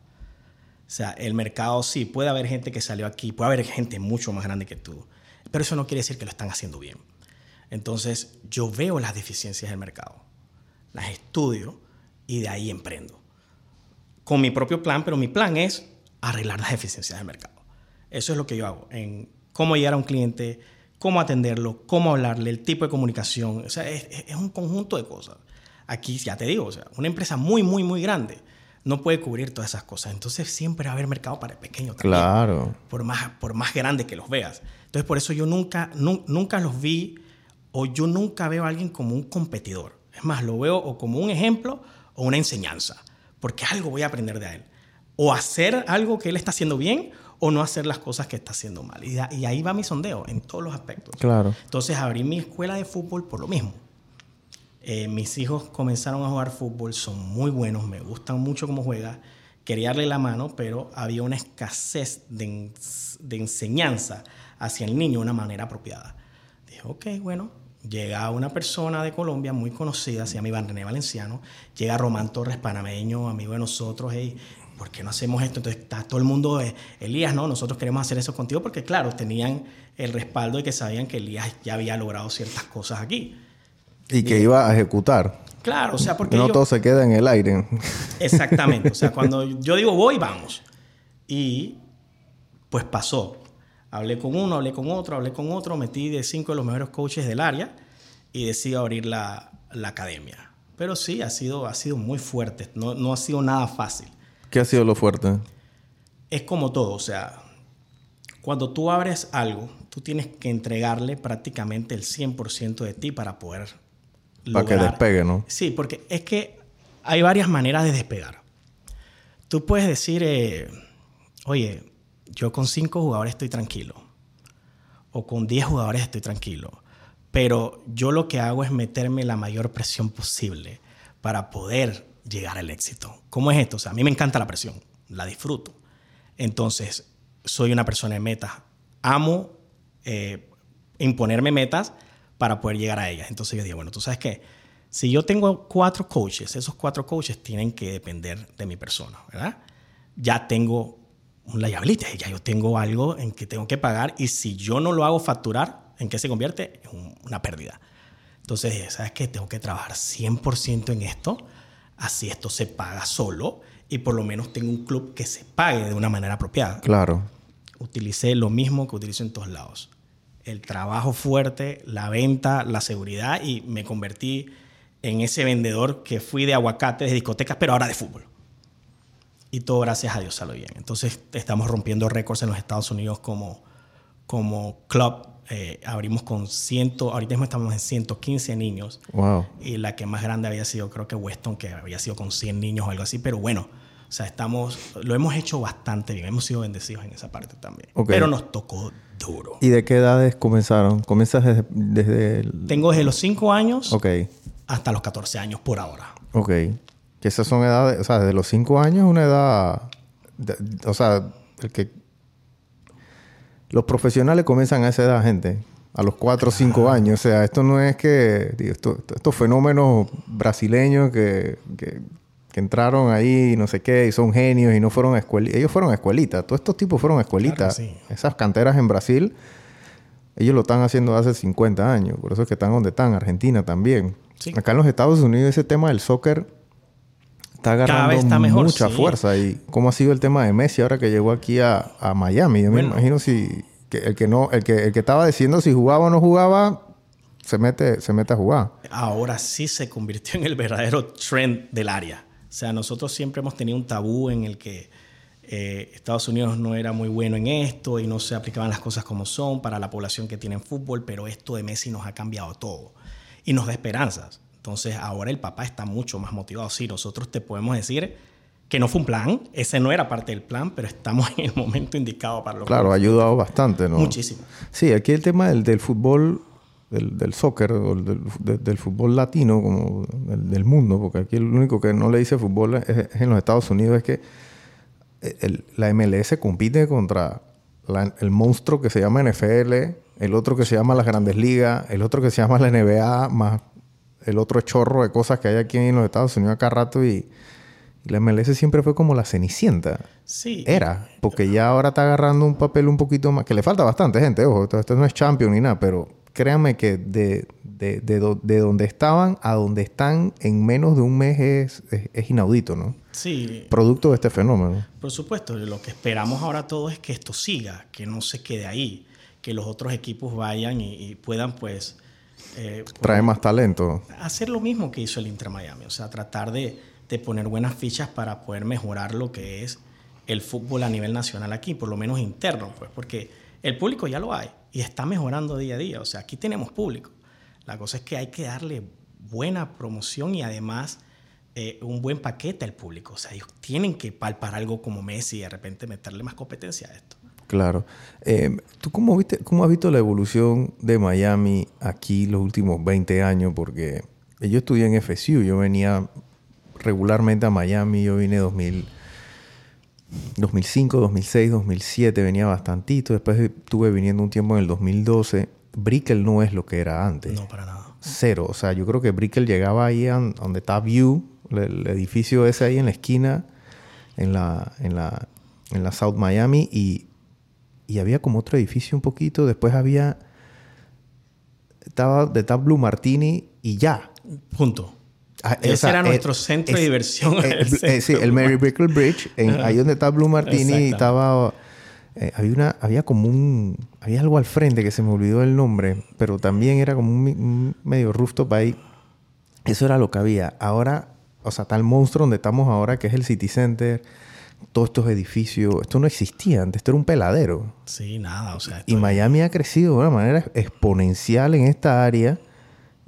O sea, el mercado sí, puede haber gente que salió aquí, puede haber gente mucho más grande que tú, pero eso no quiere decir que lo están haciendo bien. Entonces, yo veo las deficiencias del mercado, las estudio y de ahí emprendo. Con mi propio plan, pero mi plan es arreglar las deficiencias del mercado. Eso es lo que yo hago en cómo llegar a un cliente, cómo atenderlo, cómo hablarle, el tipo de comunicación. O sea, es, un conjunto de cosas. Aquí, ya te digo, o sea, una empresa muy, muy, muy grande no puede cubrir todas esas cosas. Entonces siempre va a haber mercado para el pequeño también. Claro. Por más, por más grande que los veas. Entonces por eso yo nunca, nunca los vi o yo nunca veo a alguien como un competidor. Es más, lo veo o como un ejemplo o una enseñanza. Porque algo voy a aprender de él. O hacer algo que él está haciendo bien o no hacer las cosas que está haciendo mal. Y, ahí va mi sondeo en todos los aspectos. Claro. Entonces abrí mi escuela de fútbol por lo mismo. Eh, mis hijos comenzaron a jugar fútbol, son muy buenos, me gustan mucho cómo juega. Quería darle la mano, pero había una escasez de, de enseñanza hacia el niño de una manera apropiada. Dije, ok, bueno, llega una persona de Colombia muy conocida, se llama Iván René Valenciano, llega Román Torres, panameño, amigo de nosotros, hey, ¿por qué no hacemos esto? Entonces está todo el mundo, eh, Elías, no, nosotros queremos hacer eso contigo porque claro, tenían el respaldo de que sabían que Elías ya había logrado ciertas cosas aquí. Y que iba a ejecutar. Claro, o sea, porque... No todo se queda en el aire. Exactamente, o sea, [LAUGHS] cuando yo digo voy, vamos. Y pues pasó. Hablé con uno, hablé con otro, hablé con otro, metí de cinco de los mejores coaches del área y decidí abrir la, la academia. Pero sí, ha sido, ha sido muy fuerte, no, no ha sido nada fácil. ¿Qué ha sido lo fuerte? Es como todo, o sea, cuando tú abres algo, tú tienes que entregarle prácticamente el 100% de ti para poder Para que despegue, ¿no? Sí, porque es que hay varias maneras de despegar. Tú puedes decir, eh, oye, yo con cinco jugadores estoy tranquilo. O con 10 jugadores estoy tranquilo. Pero yo lo que hago es meterme la mayor presión posible para poder llegar al éxito. ¿Cómo es esto? O sea, a mí me encanta la presión, la disfruto. Entonces, soy una persona de metas. Amo eh, imponerme metas para poder llegar a ellas. Entonces yo digo, bueno, tú sabes qué, si yo tengo cuatro coaches, esos cuatro coaches tienen que depender de mi persona, ¿verdad? Ya tengo un liability, ya yo tengo algo en que tengo que pagar y si yo no lo hago facturar, ¿en qué se convierte? En una pérdida. Entonces, ¿sabes qué? Tengo que trabajar 100% en esto, así esto se paga solo y por lo menos tengo un club que se pague de una manera apropiada. Claro. Utilicé lo mismo que utilizo en todos lados. El trabajo fuerte, la venta, la seguridad y me convertí en ese vendedor que fui de aguacates, de discotecas, pero ahora de fútbol. Y todo gracias a Dios salió bien. Entonces estamos rompiendo récords en los Estados Unidos como, como club. Eh, abrimos con 100, ahorita mismo estamos en 115 niños. Wow. Y la que más grande había sido, creo que Weston, que había sido con 100 niños o algo así. Pero bueno, o sea, estamos, lo hemos hecho bastante bien. Hemos sido bendecidos en esa parte también. Ok. Pero nos tocó duro. ¿Y de qué edades comenzaron? ¿Comienzas desde, desde el... Tengo desde los 5 años Ok, hasta los 14 años por ahora. ok. Que esas son edades, o sea, desde los 5 años una edad, de- o sea, el que... Los profesionales comienzan a esa edad, gente. A los 4 o 5 años. O sea, esto no es que... digo, esto- estos fenómenos brasileños que, que, que entraron ahí y no sé qué, y son genios y no fueron a escuelita. Ellos fueron a escuelita. Todos estos tipos fueron a escuelita. Claro que sí. Esas canteras en Brasil, ellos lo están haciendo hace 50 años. Por eso es que están donde están. Argentina también. Sí. Acá en los Estados Unidos ese tema del soccer está agarrando está mejor, mucha sí. fuerza. ¿Y cómo ha sido el tema de Messi ahora que llegó aquí a, a Miami? Yo Bueno. me imagino si... Que el que no... El que, el que estaba diciendo si jugaba o no jugaba... Se mete, se mete a jugar. ahora sí se convirtió en el verdadero trend del área. O sea, nosotros siempre hemos tenido un tabú en el que eh, Estados Unidos no era muy bueno en esto y no se aplicaban las cosas como son para la población que tiene en fútbol, pero esto de Messi nos ha cambiado todo y nos da esperanzas. Entonces ahora el papá está mucho más motivado. Sí, nosotros te podemos decir que no fue un plan, ese no era parte del plan, pero estamos en el momento indicado para lo Claro, ha ayudado bastante, ¿no? Muchísimo. Sí, aquí el tema del, del fútbol, del, del soccer, o del, de- del fútbol latino, como del, del mundo, porque aquí el único que no le dice fútbol es, es en los Estados Unidos, es que el- la MLS compite contra la- el monstruo que se llama NFL, el otro que se llama las grandes ligas, el otro que se llama la NBA, más el otro chorro de cosas que hay aquí en los Estados Unidos acá rato y, y la MLS siempre fue como la cenicienta. Sí. Era, porque ya ahora está agarrando un papel un poquito más, que le falta bastante gente, ojo, esto, esto no es champion ni nada, pero créanme que de, de, de, do- de donde estaban a donde están en menos de un mes es, es, es inaudito, ¿no? Sí, Producto de este fenómeno. Por supuesto, lo que esperamos ahora todo es que esto siga, que no se quede ahí, que los otros equipos vayan y, y puedan pues eh, Trae más talento. hacer lo mismo que hizo el Inter Miami, o sea, tratar de, de poner buenas fichas para poder mejorar lo que es el fútbol a nivel nacional aquí, por lo menos interno, pues, porque el público ya lo hay y está mejorando día a día, o sea, aquí tenemos público. La cosa es que hay que darle buena promoción y además eh, un buen paquete al público, o sea, ellos tienen que palpar algo como Messi y de repente meterle más competencia a esto. Claro. Eh, ¿Tú cómo, viste, cómo has visto la evolución de Miami aquí los últimos 20 años? Porque yo estudié en FSU, yo venía regularmente a Miami, yo vine 2000, 2005, 2006, 2007, venía bastantito, después estuve viniendo un tiempo en el 2012. Brickell no es lo que era antes. No, para nada. Cero. O sea, yo creo que Brickell llegaba ahí a donde está View, el, el edificio ese ahí en la esquina, en la, en la, en la South Miami, y, y había como otro edificio un poquito. Después había. Estaba de Blue Martini y ya. Punto. Ah, Ese era eh, nuestro centro de es- diversión. eh, el eh, sí, centro el Mary Blue Brickell Bridge, en- ahí donde está Blue Martini, estaba. eh, había una, había como un, había algo al frente que se me olvidó el nombre, pero también era como un, un medio rooftop ahí. Eso era lo que había. Ahora, o sea, tal monstruo donde estamos ahora, que es el City Center, todos estos edificios, esto no existía antes, esto era un peladero. Sí, nada, o sea. Y Miami ha crecido de una manera exponencial en esta área.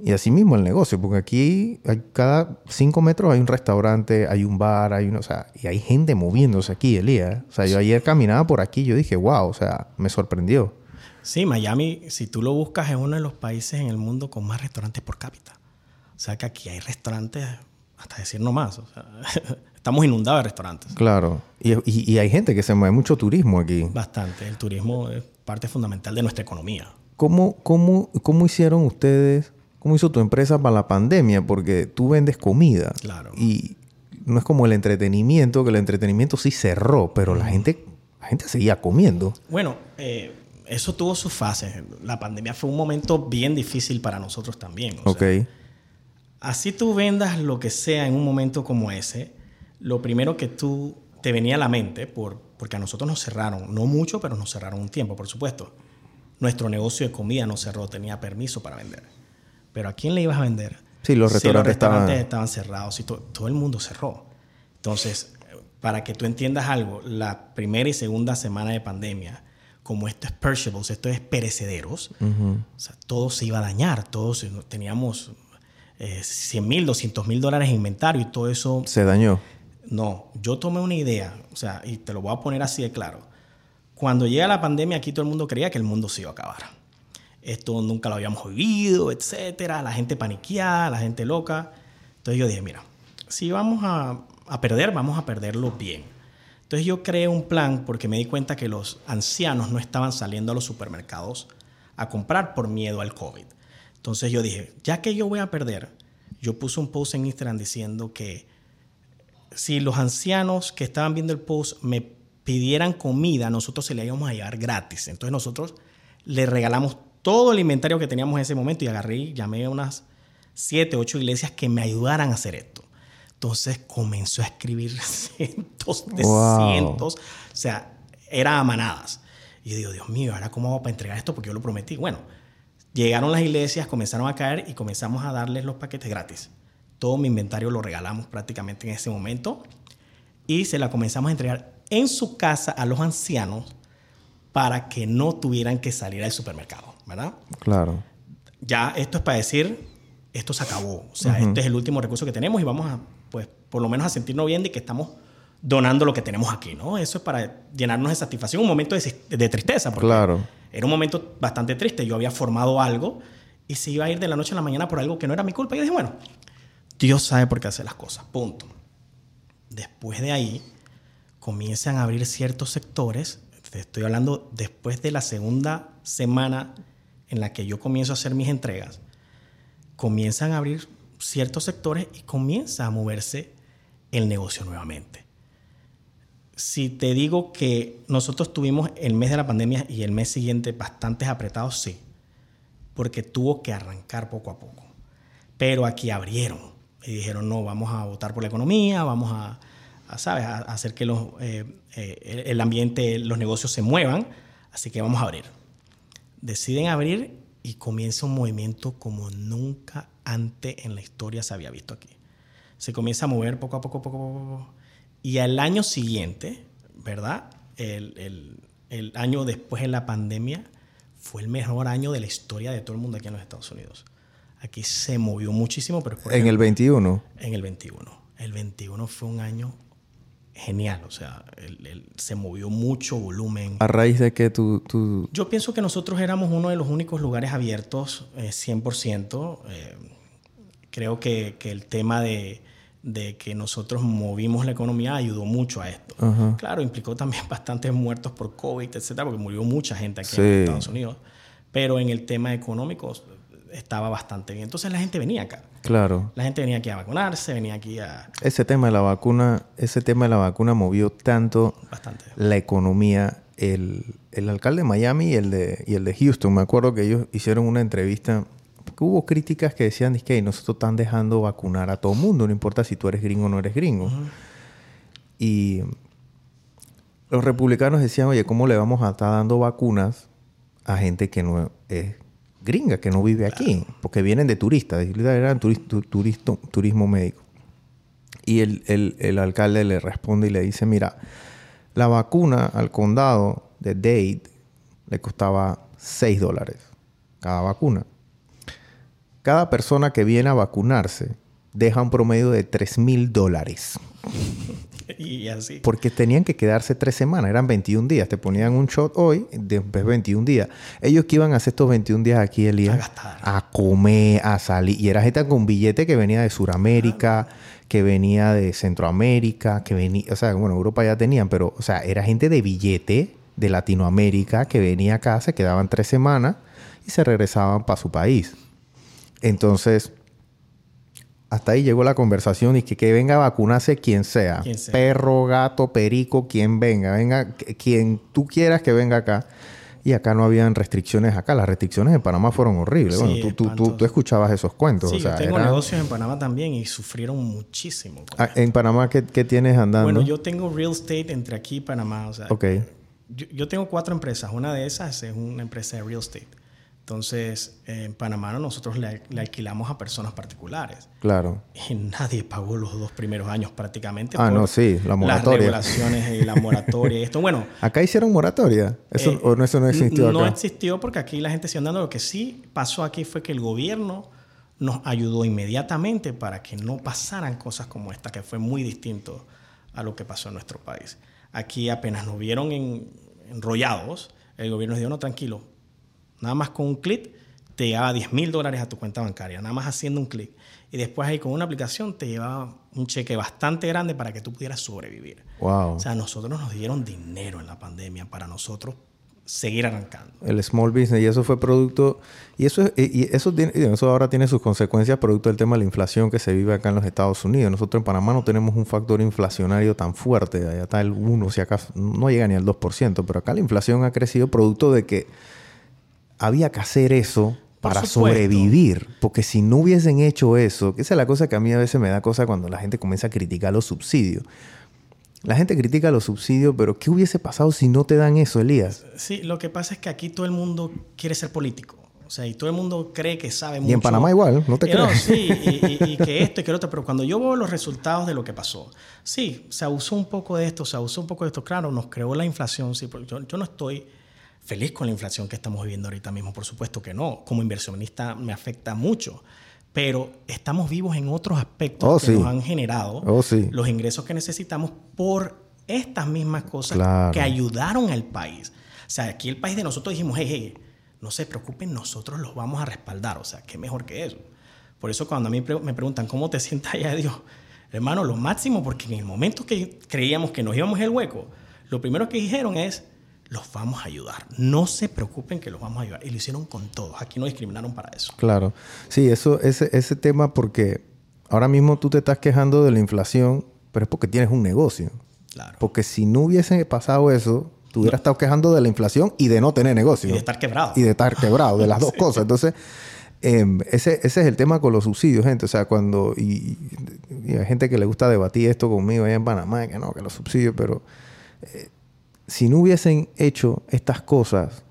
Y así mismo el negocio, porque aquí hay- cada cinco metros hay un restaurante, hay un bar, hay una, o sea, y hay gente moviéndose aquí, Elías. O sea, yo ayer caminaba por aquí y yo dije, wow, o sea, me sorprendió. Sí, Miami, si tú lo buscas, es uno de los países en el mundo con más restaurantes por cápita. O sea que aquí hay restaurantes, hasta decir no más. O sea, [LAUGHS] estamos inundados de restaurantes. Claro. Y, y- y hay gente que se mueve mucho turismo aquí. Bastante. El turismo es parte fundamental de nuestra economía. ¿Cómo, cómo, ¿Cómo hicieron ustedes, cómo hizo tu empresa para la pandemia? Porque tú vendes comida. Claro. Y no es como el entretenimiento, que el entretenimiento sí cerró, pero la gente, la gente seguía comiendo. Bueno, eh, eso tuvo sus fases. La pandemia fue un momento bien difícil para nosotros también. o Ok. sea, así tú vendas lo que sea en un momento como ese, lo primero que tú te venía a la mente, por, porque a nosotros nos cerraron, no mucho, pero nos cerraron un tiempo, por supuesto. Nuestro negocio de comida no cerró, tenía permiso para vender. Pero ¿a quién le ibas a vender? Sí, los Si restaurantes estaban- estaban cerrados y to- todo el mundo cerró. Entonces, para que tú entiendas algo, la primera y segunda semana de pandemia, como esto es perishables, esto es perecederos, o sea, todo se iba a dañar, todos teníamos eh, 100 mil, 200 mil dólares en inventario y todo eso Se dañó. no, yo tomé una idea, o sea, y te lo voy a poner así de claro. Cuando llega la pandemia, aquí todo el mundo creía que el mundo se iba a acabar. Esto nunca lo habíamos vivido, etcétera. La gente paniqueada, la gente loca. Entonces yo dije, mira, si vamos a, a perder, vamos a perderlo bien. Entonces yo creé un plan porque me di cuenta que los ancianos no estaban saliendo a los supermercados a comprar por miedo al COVID. Entonces yo dije, ya que yo voy a perder, yo puse un post en Instagram diciendo que si los ancianos que estaban viendo el post me pidieran comida, nosotros se le íbamos a llevar gratis. Entonces nosotros le regalamos todo el inventario que teníamos en ese momento y agarré y llamé a unas siete, ocho iglesias que me ayudaran a hacer esto. Entonces comenzó a escribir [LAUGHS] cientos de Wow. cientos. O sea, era a manadas. Y yo digo, Dios mío, ¿ahora cómo hago para entregar esto? Porque yo lo prometí. Bueno, llegaron las iglesias, comenzaron a caer y comenzamos a darles los paquetes gratis. Todo mi inventario lo regalamos prácticamente en ese momento y se la comenzamos a entregar en su casa a los ancianos para que no tuvieran que salir al supermercado, ¿verdad? Claro. Ya esto es para decir, esto se acabó. O sea, este es el último recurso que tenemos y vamos a, pues, por lo menos a sentirnos bien de que estamos donando lo que tenemos aquí, ¿no? Eso es para llenarnos de satisfacción, un momento de, de tristeza. Porque Claro. Era un momento bastante triste. Yo había formado algo y se iba a ir de la noche a la mañana por algo que no era mi culpa. Y yo dije, bueno, Dios sabe por qué hace las cosas. Punto. Después de ahí, comienzan a abrir ciertos sectores. Te estoy hablando después de la segunda semana en la que yo comienzo a hacer mis entregas. Comienzan a abrir ciertos sectores y comienza a moverse el negocio nuevamente. Si te digo que nosotros tuvimos el mes de la pandemia y el mes siguiente bastantes apretados, sí, porque tuvo que arrancar poco a poco. Pero aquí abrieron y dijeron, no, vamos a votar por la economía, vamos a, ¿sabes? a hacer que eh, eh, el ambiente, los negocios se muevan, así que vamos a abrir. Deciden abrir y comienza un movimiento como nunca antes en la historia se había visto aquí. Se comienza a mover poco a poco, poco a poco. Y al año siguiente, ¿verdad? El, el- el año después de la pandemia fue el mejor año de la historia de todo el mundo aquí en los Estados Unidos. Aquí se movió muchísimo, pero porque- En el 21. en el 21. El 21 fue un año genial, o sea, el- el- se movió mucho volumen. A raíz de que tú... tú Yo pienso que nosotros éramos uno de los únicos lugares abiertos, eh, 100%. eh, creo que, que el tema de, de que nosotros movimos la economía ayudó mucho a esto. Claro, implicó también [LAUGHS] bastantes muertos por COVID, etcétera, porque murió mucha gente aquí Sí. en Estados Unidos. Pero en el tema económico estaba bastante bien. Entonces la gente venía acá. claro. La gente venía aquí a vacunarse, venía aquí a... Ese tema de la vacuna, ese tema de la vacuna movió tanto Bastante. la economía. El, el alcalde de Miami y el de, y el de Houston, me acuerdo que ellos hicieron una entrevista porque hubo críticas que decían que nosotros están dejando vacunar a todo mundo, no importa si tú eres gringo o no eres gringo. Y los republicanos decían, oye, ¿cómo le vamos a estar dando vacunas a gente que no es gringa, que no vive aquí? Porque vienen de turistas, eran turismo médico. Y el, el, el, alcalde le responde y le dice, mira, la vacuna al condado de Dade le costaba 6 dólares cada vacuna. Cada persona que viene a vacunarse deja un promedio de 3 mil dólares. [LAUGHS] y así. Porque tenían que quedarse tres semanas, eran 21 días. Te ponían un shot hoy, después 21 días. Ellos que iban a hacer estos 21 días aquí, Elías, a, a comer, a salir. Y era gente con billete que venía de Sudamérica, que venía de Centroamérica, que venía, o sea, bueno, Europa ya tenían, pero, o sea, era gente de billete de Latinoamérica que venía acá, se quedaban tres semanas y se regresaban para su país. Entonces, hasta ahí llegó la conversación y que, que venga a vacunarse quien sea. Perro, gato, perico, quien venga. Venga, quien tú quieras que venga acá. Y acá no habían restricciones acá. Las restricciones en Panamá fueron horribles. bueno, tú, tú, tú, escuchabas esos cuentos. Sí, yo tengo negocios en Panamá también y sufrieron muchísimo. Ah, ¿En Panamá ¿qué, ¿qué, tienes andando? Bueno, yo tengo real estate entre aquí y Panamá. O sea, ok. Yo, yo, tengo cuatro empresas. Una de esas es una empresa de real estate. Entonces, en Panamá nosotros le, alquilamos a personas particulares. Claro. Y nadie pagó los dos primeros años prácticamente. Ah, no, sí, la moratoria. Las regulaciones y la moratoria y esto. Bueno. [LAUGHS] ¿Acá hicieron moratoria? ¿Eso, eh, ¿O no, eso no existió acá? No existió porque aquí la gente sigue andando. Lo que sí pasó aquí fue que el gobierno nos ayudó inmediatamente para que no pasaran cosas como esta, que fue muy distinto a lo que pasó en nuestro país. Aquí apenas nos vieron enrollados, el gobierno dijo, no, tranquilo, Nada más con un clic te llevaba 10 mil dólares a tu cuenta bancaria, nada más haciendo un clic. Y después ahí con una aplicación te llevaba un cheque bastante grande para que tú pudieras sobrevivir. Wow. O sea, nosotros nos dieron dinero en la pandemia para nosotros seguir arrancando. El small business y eso fue producto y eso y eso tiene, eso ahora tiene sus consecuencias producto del tema de la inflación que se vive acá en los Estados Unidos. Nosotros en Panamá no tenemos un factor inflacionario tan fuerte, allá está el 1 si acaso no llega ni al 2%, pero acá la inflación ha crecido producto de que había que hacer eso para sobrevivir. Porque si no hubiesen hecho eso, que esa es la cosa que a mí a veces me da cosa cuando la gente comienza a criticar los subsidios. La gente critica los subsidios, pero ¿qué hubiese pasado si no te dan eso, Elías? Sí, lo que pasa es que aquí todo el mundo quiere ser político. O sea, y todo el mundo cree que sabe mucho. Y en Panamá igual, no te crees. No, sí, [LAUGHS] y, que esto y que lo otro. Pero cuando yo veo los resultados de lo que pasó, sí, se abusó un poco de esto, se abusó un poco de esto. Claro, nos creó la inflación, sí, porque yo no estoy feliz con la inflación que estamos viviendo ahorita mismo, por supuesto que no. Como inversionista me afecta mucho. Pero estamos vivos en otros aspectos oh, que nos han generado oh, sí. los ingresos que necesitamos por estas mismas cosas que ayudaron al país. O sea, aquí el país de nosotros dijimos, hey, hey, no se preocupen, nosotros los vamos a respaldar. O sea, qué mejor que eso. Por eso cuando a mí me preguntan, ¿cómo te [LAUGHS] sientas allá, Dios? Hermano, lo máximo, porque en el momento que creíamos que nos íbamos el hueco, lo primero que dijeron es, los vamos a ayudar. No se preocupen que los vamos a ayudar. Y lo hicieron con todos. Aquí no discriminaron para eso. Claro. Sí, eso, ese, ese tema porque ahora mismo tú te estás quejando de la inflación, pero es porque tienes un negocio. Claro. Porque si no hubiese pasado eso, tú hubieras estado quejando de la inflación y de no tener negocio. Y de estar quebrado. Y de estar quebrado, de las [LAUGHS] dos cosas. Entonces, em, ese, ese es el tema con los subsidios, gente. O sea, cuando... Y, hay gente que le gusta debatir esto conmigo allá en Panamá, que no, que los subsidios, pero... Eh, si no hubiesen hecho estas cosas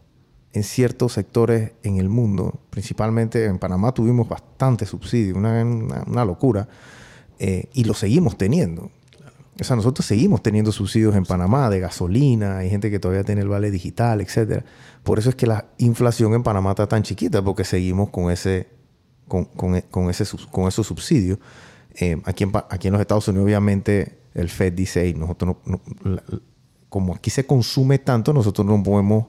en ciertos sectores en el mundo, principalmente en Panamá tuvimos bastante subsidio, una, locura, eh, y lo seguimos teniendo. O sea, nosotros seguimos teniendo subsidios en Panamá de gasolina, hay gente que todavía tiene el vale digital, etc. Por eso es que la inflación en Panamá está tan chiquita, porque seguimos con ese, con, con ese, con esos subsidios. Eh, aquí, en, aquí en los Estados Unidos, obviamente, el Fed dice, nosotros no, como aquí se consume tanto, nosotros no podemos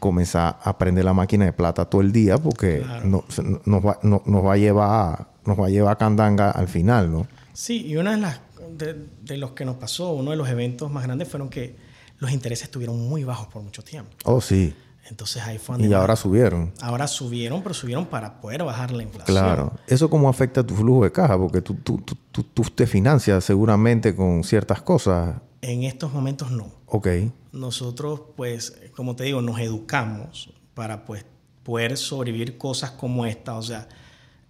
comenzar a prender la máquina de plata todo el día porque no, nos, va, nos, va, a llevar nos va a llevar a candanga al final, ¿no? Sí, y una de las de, los que nos pasó, uno de los eventos más grandes fueron que los intereses estuvieron muy bajos por mucho tiempo. Oh, sí. Entonces ahí fue Y ahora subieron. Ahora subieron, pero subieron para poder bajar la inflación. Claro. ¿Eso cómo afecta tu flujo de caja? Porque tú, tú, tú, tú te financias seguramente con ciertas cosas en estos momentos no. Ok. Nosotros, pues, como te digo, nos educamos para, pues, poder sobrevivir cosas como esta. O sea,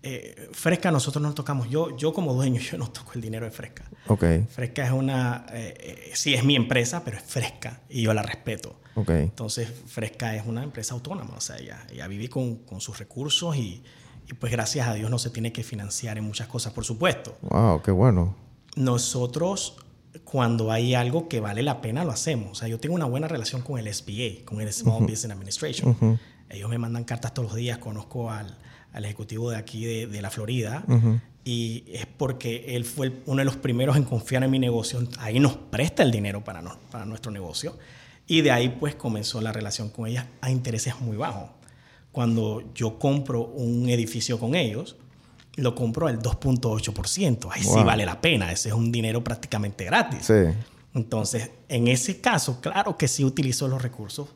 eh, Fresca nosotros no tocamos. Yo, yo como dueño, [LAUGHS] yo no toco el dinero de Fresca. Ok. Fresca es una, eh, eh, sí es mi empresa, pero es Fresca y yo la respeto. Ok. Entonces Fresca es una empresa autónoma, o sea, ella, ella vive con, con sus recursos y, y, pues gracias a Dios no se tiene que financiar en muchas cosas, por supuesto. Wow, qué bueno. Nosotros cuando hay algo que vale la pena lo hacemos. O sea, yo tengo una buena relación con el SBA, con el Small Business Administration. Ellos me mandan cartas todos los días, conozco al al ejecutivo de aquí de, de la Florida. Y es porque él fue uno de los primeros en confiar en mi negocio. Ahí nos presta el dinero para, no, para nuestro negocio. Y de ahí pues comenzó la relación con ellas a intereses muy bajos. Cuando yo compro un edificio con ellos, lo compro al 2.8%. Ahí sí vale la pena. Ese es un dinero prácticamente gratis. Sí. Entonces, en ese caso, claro que sí utilizo los recursos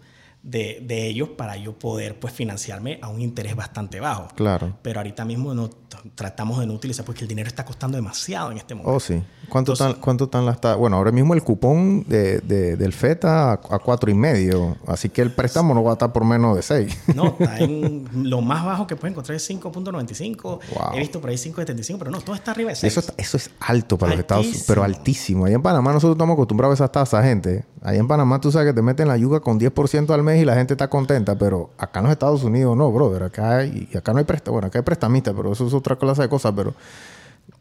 de, de, ellos para yo poder pues financiarme a un interés bastante bajo. Claro. Pero ahorita mismo no tratamos de no utilizar porque el dinero está costando demasiado en este momento. Oh, sí. ¿Cuánto, Entonces, tan, cuánto tan las? Bueno, ahora mismo el cupón de, de, del FETA a, a cuatro y medio. Así que el préstamo no va a estar por menos de 6. [LAUGHS] No, [LAUGHS] está en lo más bajo que puede encontrar es 5.95. Wow. He visto por ahí 5.75, pero no, todo está arriba de 6. Eso, está, eso es alto para altísimo. los Estados Unidos, pero altísimo. Allá en Panamá nosotros estamos acostumbrados a esas tasas, gente. Allá en Panamá tú sabes que te meten la yuga con 10% al mes y la gente está contenta, pero acá en los Estados Unidos no, brother. Acá y acá no hay préstamo. Bueno, acá hay prestamistas, pero eso es otra clase de cosas, pero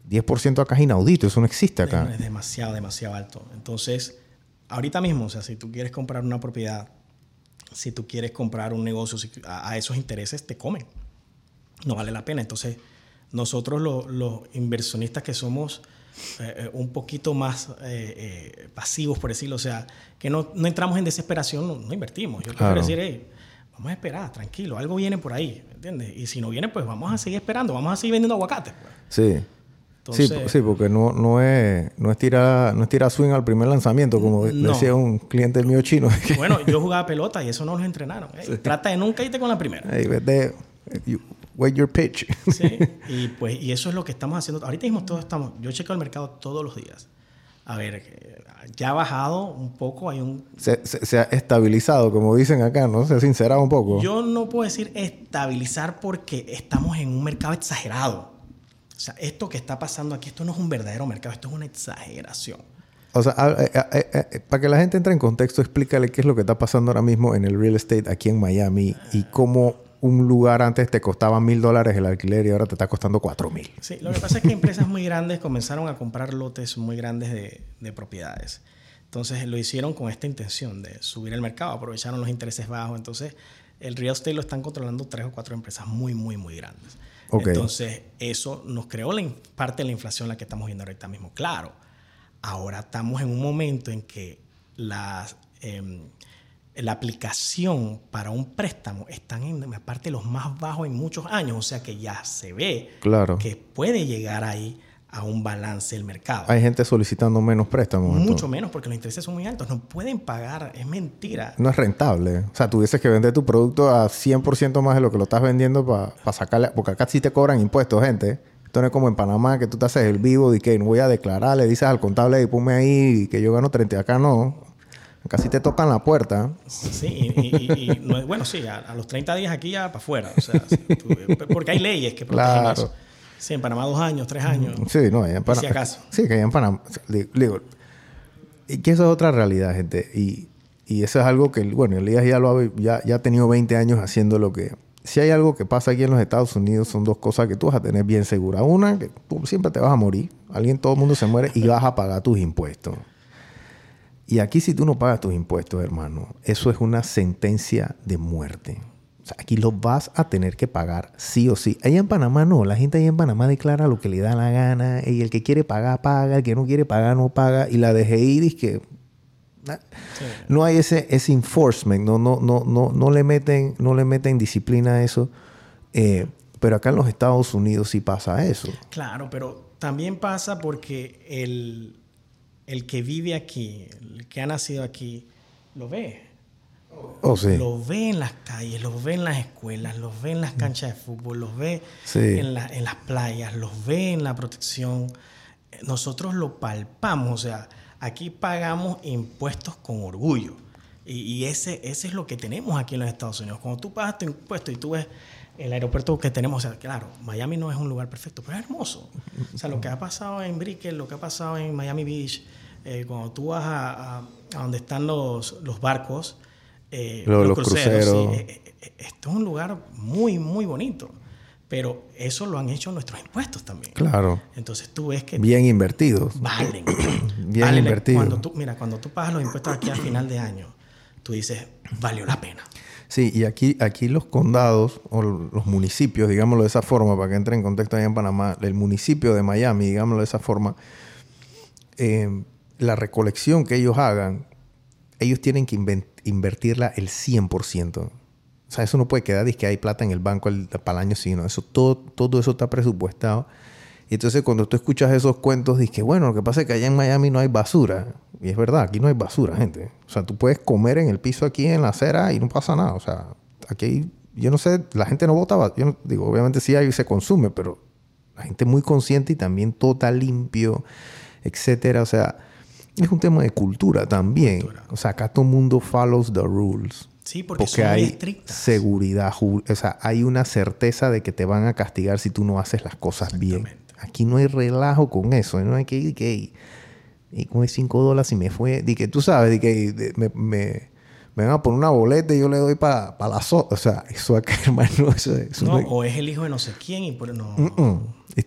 10% acá es inaudito, eso no existe acá. Es demasiado, demasiado alto. Entonces, ahorita mismo, o sea, si tú quieres comprar una propiedad, si tú quieres comprar un negocio a, esos intereses, te comen. No vale la pena. Entonces, nosotros los inversionistas que somos eh, un poquito más eh, eh, pasivos, por decirlo, o sea, que no, no entramos en desesperación, no, no invertimos. Yo claro. quiero decir, hey, vamos a esperar, tranquilo, algo viene por ahí, ¿entiendes? Y si no viene, pues vamos a seguir esperando, vamos a seguir vendiendo aguacates. Pues. Sí. Entonces, sí, sí, porque no, no, es, no, es tirar, no es tirar swing al primer lanzamiento, como no. decía un cliente mío chino. [LAUGHS] Bueno, yo jugaba pelota y eso no nos entrenaron. Sí. Trata de nunca irte con la primera. Hey, de, you, wait your pitch. Sí, [LAUGHS] y, pues, y eso es lo que estamos haciendo. Ahorita mismo todos estamos, yo chequeo el mercado todos los días. A ver, ya ha bajado un poco, hay un... Se, se, se, ha estabilizado, como dicen acá, ¿no? Se ha sincerado un poco. Yo no puedo decir estabilizar porque estamos en un mercado exagerado. O sea, esto que está pasando aquí, esto no es un verdadero mercado, esto es una exageración. O sea, a, a, a, para que la gente entre en contexto, explícale qué es lo que está pasando ahora mismo en el real estate aquí en Miami y cómo un lugar antes te costaba mil dólares el alquiler y ahora te está costando cuatro mil. Sí, lo que pasa es que empresas muy grandes comenzaron a comprar lotes muy grandes de, de, propiedades. Entonces lo hicieron con esta intención de subir el mercado, aprovecharon los intereses bajos. Entonces el real estate lo están controlando tres o cuatro empresas muy, muy, muy grandes. Okay. Entonces eso nos creó la, parte de la inflación la que estamos viendo ahorita mismo. Claro, ahora estamos en un momento en que las... Eh, la aplicación para un préstamo están en la parte de los más bajos en muchos años, o sea que ya se ve claro. que puede llegar ahí a un balance el mercado. Hay gente solicitando menos préstamos. Mucho entonces. menos porque los intereses son muy altos, no pueden pagar, es mentira. No es rentable. O sea, tuvieses que vender tu producto a 100% más de lo que lo estás vendiendo para pa sacarle, porque acá sí te cobran impuestos, gente. Esto no es como en Panamá que tú te haces el vivo y que no voy a declarar, le dices al contable y ponme ahí que yo gano 30, acá no. Casi te tocan la puerta. Sí, y, y, y no es, bueno, sí, a, a, los 30 días aquí ya para afuera. O sea, tú, porque hay leyes que protegen claro. eso. Sí, en Panamá dos años, tres años. Sí, no, allá en Panamá. Si acaso. Sí, que allá en Panamá. Digo, y que eso es otra realidad, gente. Y, y eso es algo que, bueno, Elías ya, lo ha, ya, ya ha tenido 20 años haciendo lo que... Si hay algo que pasa aquí en los Estados Unidos, son dos cosas que tú vas a tener bien segura. Una, que tú siempre te vas a morir. Alguien, todo el mundo se muere y vas a pagar tus impuestos. Y aquí si tú no pagas tus impuestos, hermano, eso es una sentencia de muerte. O sea, aquí lo vas a tener que pagar sí o sí. Allá en Panamá no, la gente allá en Panamá declara lo que le da la gana y el que quiere pagar, paga, el que no quiere pagar, no paga. Y la DGI dice que sí. no hay ese, ese enforcement, no, no, no, no, no, le meten, no le meten disciplina a eso. Eh, pero acá en los Estados Unidos sí pasa eso. Claro, pero también pasa porque el el que vive aquí, el que ha nacido aquí, lo ve. Oh, sí. Lo ve en las calles, los ve en las escuelas, los ve en las canchas de fútbol, los ve sí. en, la, en, las playas, los ve en la protección. Nosotros lo palpamos, o sea, aquí pagamos impuestos con orgullo. Y, ese, ese es lo que tenemos aquí en los Estados Unidos. Cuando tú pagas tu impuesto y tú ves el aeropuerto que tenemos, o sea, claro, Miami no es un lugar perfecto, pero es hermoso. O sea, lo que ha pasado en Brickell, lo que ha pasado en Miami Beach, eh, cuando tú vas a, a, donde están los, los barcos, eh, los, cruceros, eh, esto es un lugar muy, muy bonito. Pero eso lo han hecho nuestros impuestos también. Claro. Entonces tú ves que... Bien invertidos. Valen. [CLEARS THROAT] Bien invertidos. Cuando tú, mira, cuando tú pagas los impuestos aquí al final de año, tú dices, valió la pena. Sí, y aquí, aquí los condados o los municipios, digámoslo de esa forma, para que entre en contexto allá en Panamá, el municipio de Miami, digámoslo de esa forma, eh, la recolección que ellos hagan, ellos tienen que invertirla el 100%. O sea, eso no puede quedar y que hay plata en el banco para el año sino Eso, todo, todo eso está presupuestado. Y entonces cuando tú escuchas esos cuentos, dices que bueno, lo que pasa es que allá en Miami no hay basura. Y es verdad, aquí no hay basura, gente. O sea, tú puedes comer en el piso aquí en la acera y no pasa nada. O sea, aquí, yo no sé, la gente no vota, yo digo, obviamente sí y se consume, pero la gente es muy consciente y también todo está limpio, etcétera. O sea, es un tema de cultura también. O sea, acá todo el mundo follows the rules. Sí, porque, son hay estrictas. seguridad, o sea, hay una certeza de que te van a castigar si tú no haces las cosas bien. Aquí no hay relajo con eso. No hay que ir que. Y con 5 dólares y me fue. Di que tú sabes, di que me, me, me, van a poner una boleta y yo le doy para la so O sea, eso acá, hermano. Eso, no, o es el hijo de no sé quién y por no.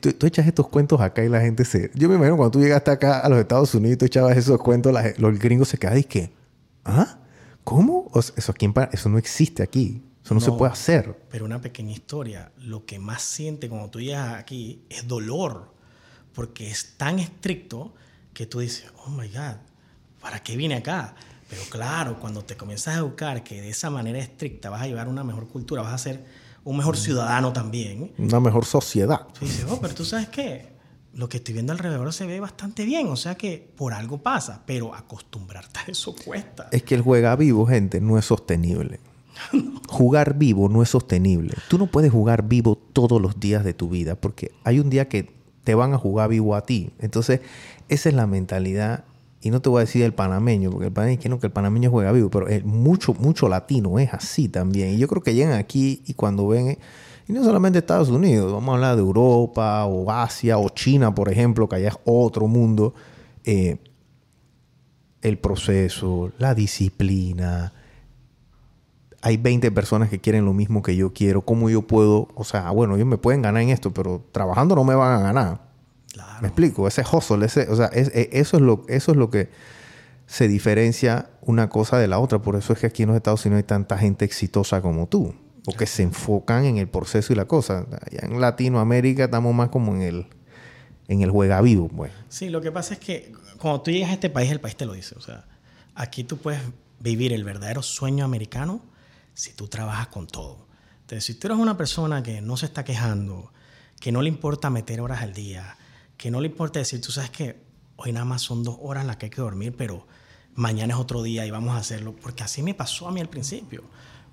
tú, echas estos cuentos acá y la gente se. Yo me imagino cuando tú llegaste acá a los Estados Unidos y tú echabas esos cuentos, los gringos se quedan y que. ¿Ah? ¿Cómo? eso, aquí eso no existe aquí. Eso no, se puede hacer. Pero una pequeña historia, lo que más siente cuando tú llegas aquí es dolor, porque es tan estricto que tú dices, oh my God, ¿para qué vine acá? Pero claro, cuando te comienzas a educar que de esa manera estricta vas a llevar una mejor cultura, vas a ser un mejor ciudadano también. Una mejor sociedad. Tú dices, oh, pero tú sabes qué, lo que estoy viendo alrededor se ve bastante bien, o sea que por algo pasa, pero acostumbrarte a eso cuesta. Es que el juega vivo, gente, no es sostenible. Jugar vivo no es sostenible. Tú no puedes jugar vivo todos los días de tu vida porque hay un día que te van a jugar vivo a ti. Entonces, esa es la mentalidad. Y no te voy a decir el panameño, porque el panameño que que el panameño juega vivo, pero el mucho, mucho latino es así también. Y yo creo que llegan aquí y cuando ven, y no solamente Estados Unidos, vamos a hablar de Europa o Asia o China, por ejemplo, que allá es otro mundo. Eh, el proceso, la disciplina, hay 20 personas que quieren lo mismo que yo quiero, ¿cómo yo puedo? O sea, bueno, ellos me pueden ganar en esto, pero trabajando no me van a ganar. Me explico, ese hustle, ese, o sea, e, eso, es lo, eso es lo que se diferencia una cosa de la otra. Por eso es que aquí en los Estados Unidos hay tanta gente exitosa como tú, porque se enfocan en el proceso y la cosa. Allá en Latinoamérica estamos más como en el, en el juega vivo. Pues. Sí, lo que pasa es que cuando tú llegas a este país, el país te lo dice. O sea, aquí tú puedes vivir el verdadero sueño americano si tú trabajas con todo. Entonces, si tú eres una persona que no se está quejando, que no le importa meter horas al día, que no le importa decir, tú sabes que hoy nada más son dos horas las que hay que dormir, pero mañana es otro día y vamos a hacerlo, porque así me pasó a mí al principio.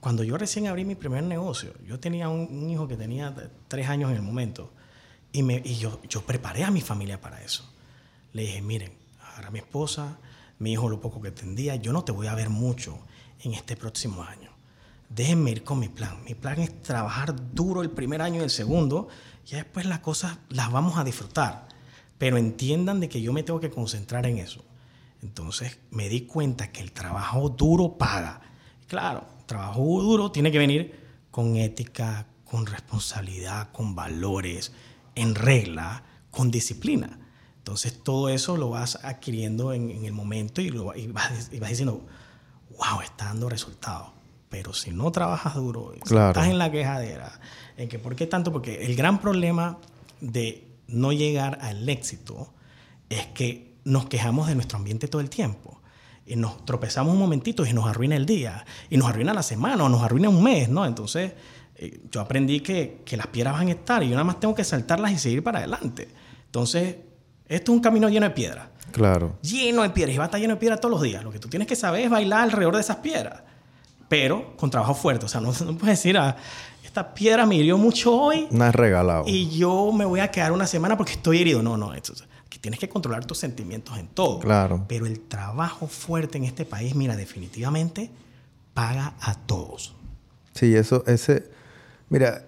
Cuando yo recién abrí mi primer negocio, yo tenía un, hijo que tenía tres años en el momento y, me, y yo, yo preparé a mi familia para eso. Le dije, miren, ahora mi esposa, mi hijo lo poco que tendía, yo no te voy a ver mucho en este próximo año déjenme ir con mi plan. Mi plan es trabajar duro el primer año y el segundo, y después las cosas las vamos a disfrutar. Pero entiendan de que yo me tengo que concentrar en eso. Entonces me di cuenta que el trabajo duro paga. Claro, trabajo duro tiene que venir con ética, con responsabilidad, con valores, en regla, con disciplina. Entonces todo eso lo vas adquiriendo en, el momento y, lo, y vas, y vas diciendo, wow, está dando resultados. Pero si no trabajas duro, estás en la quejadera, en que ¿por qué tanto? Porque el gran problema de no llegar al éxito es que nos quejamos de nuestro ambiente todo el tiempo. Y nos tropezamos un momentito y nos arruina el día, y nos arruina la semana, o nos arruina un mes, ¿no? Entonces, eh, yo aprendí que, que las piedras van a estar y yo nada más tengo que saltarlas y seguir para adelante. Entonces, esto es un camino lleno de piedras. Claro. Lleno de piedras y va a estar lleno de piedras todos los días. Lo que tú tienes que saber es bailar alrededor de esas piedras pero con trabajo fuerte. O sea, no, no puedes decir, ah, esta piedra me hirió mucho hoy. No es regalado. Y yo me voy a quedar una semana porque estoy herido. No, no, que tienes que controlar tus sentimientos en todo. Claro. Pero el trabajo fuerte en este país, mira, definitivamente paga a todos. Sí, eso, ese, mira,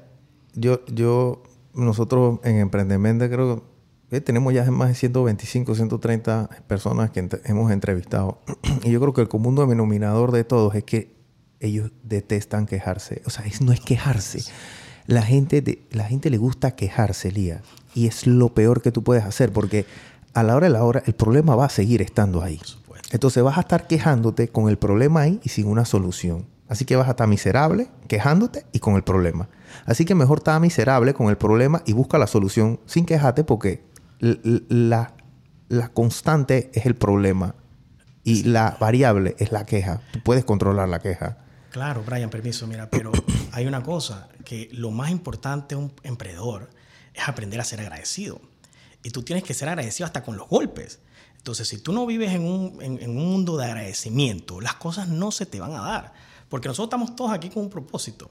yo, yo, nosotros en Emprendimiento creo que tenemos ya más de 125, 130 personas que hemos entrevistado. [CLEARS THROAT] y yo creo que el común denominador de todos es que ellos detestan quejarse. O sea, no es quejarse. La gente, de, la gente le gusta quejarse, Lía. Y es lo peor que tú puedes hacer porque a la hora de la hora el problema va a seguir estando ahí. Entonces vas a estar quejándote con el problema ahí y sin una solución. Así que vas a estar miserable, quejándote y con el problema. Así que mejor estar miserable con el problema y busca la solución sin quejarte porque la, la constante es el problema y la variable es la queja. Tú puedes controlar la queja. Claro, Brian, permiso, mira, pero [COUGHS] hay una cosa, que lo más importante de un emprendedor es aprender a ser agradecido. Y tú tienes que ser agradecido hasta con los golpes. Entonces, si tú no vives en un, en un mundo de agradecimiento, las cosas no se te van a dar. Porque nosotros estamos todos aquí con un propósito.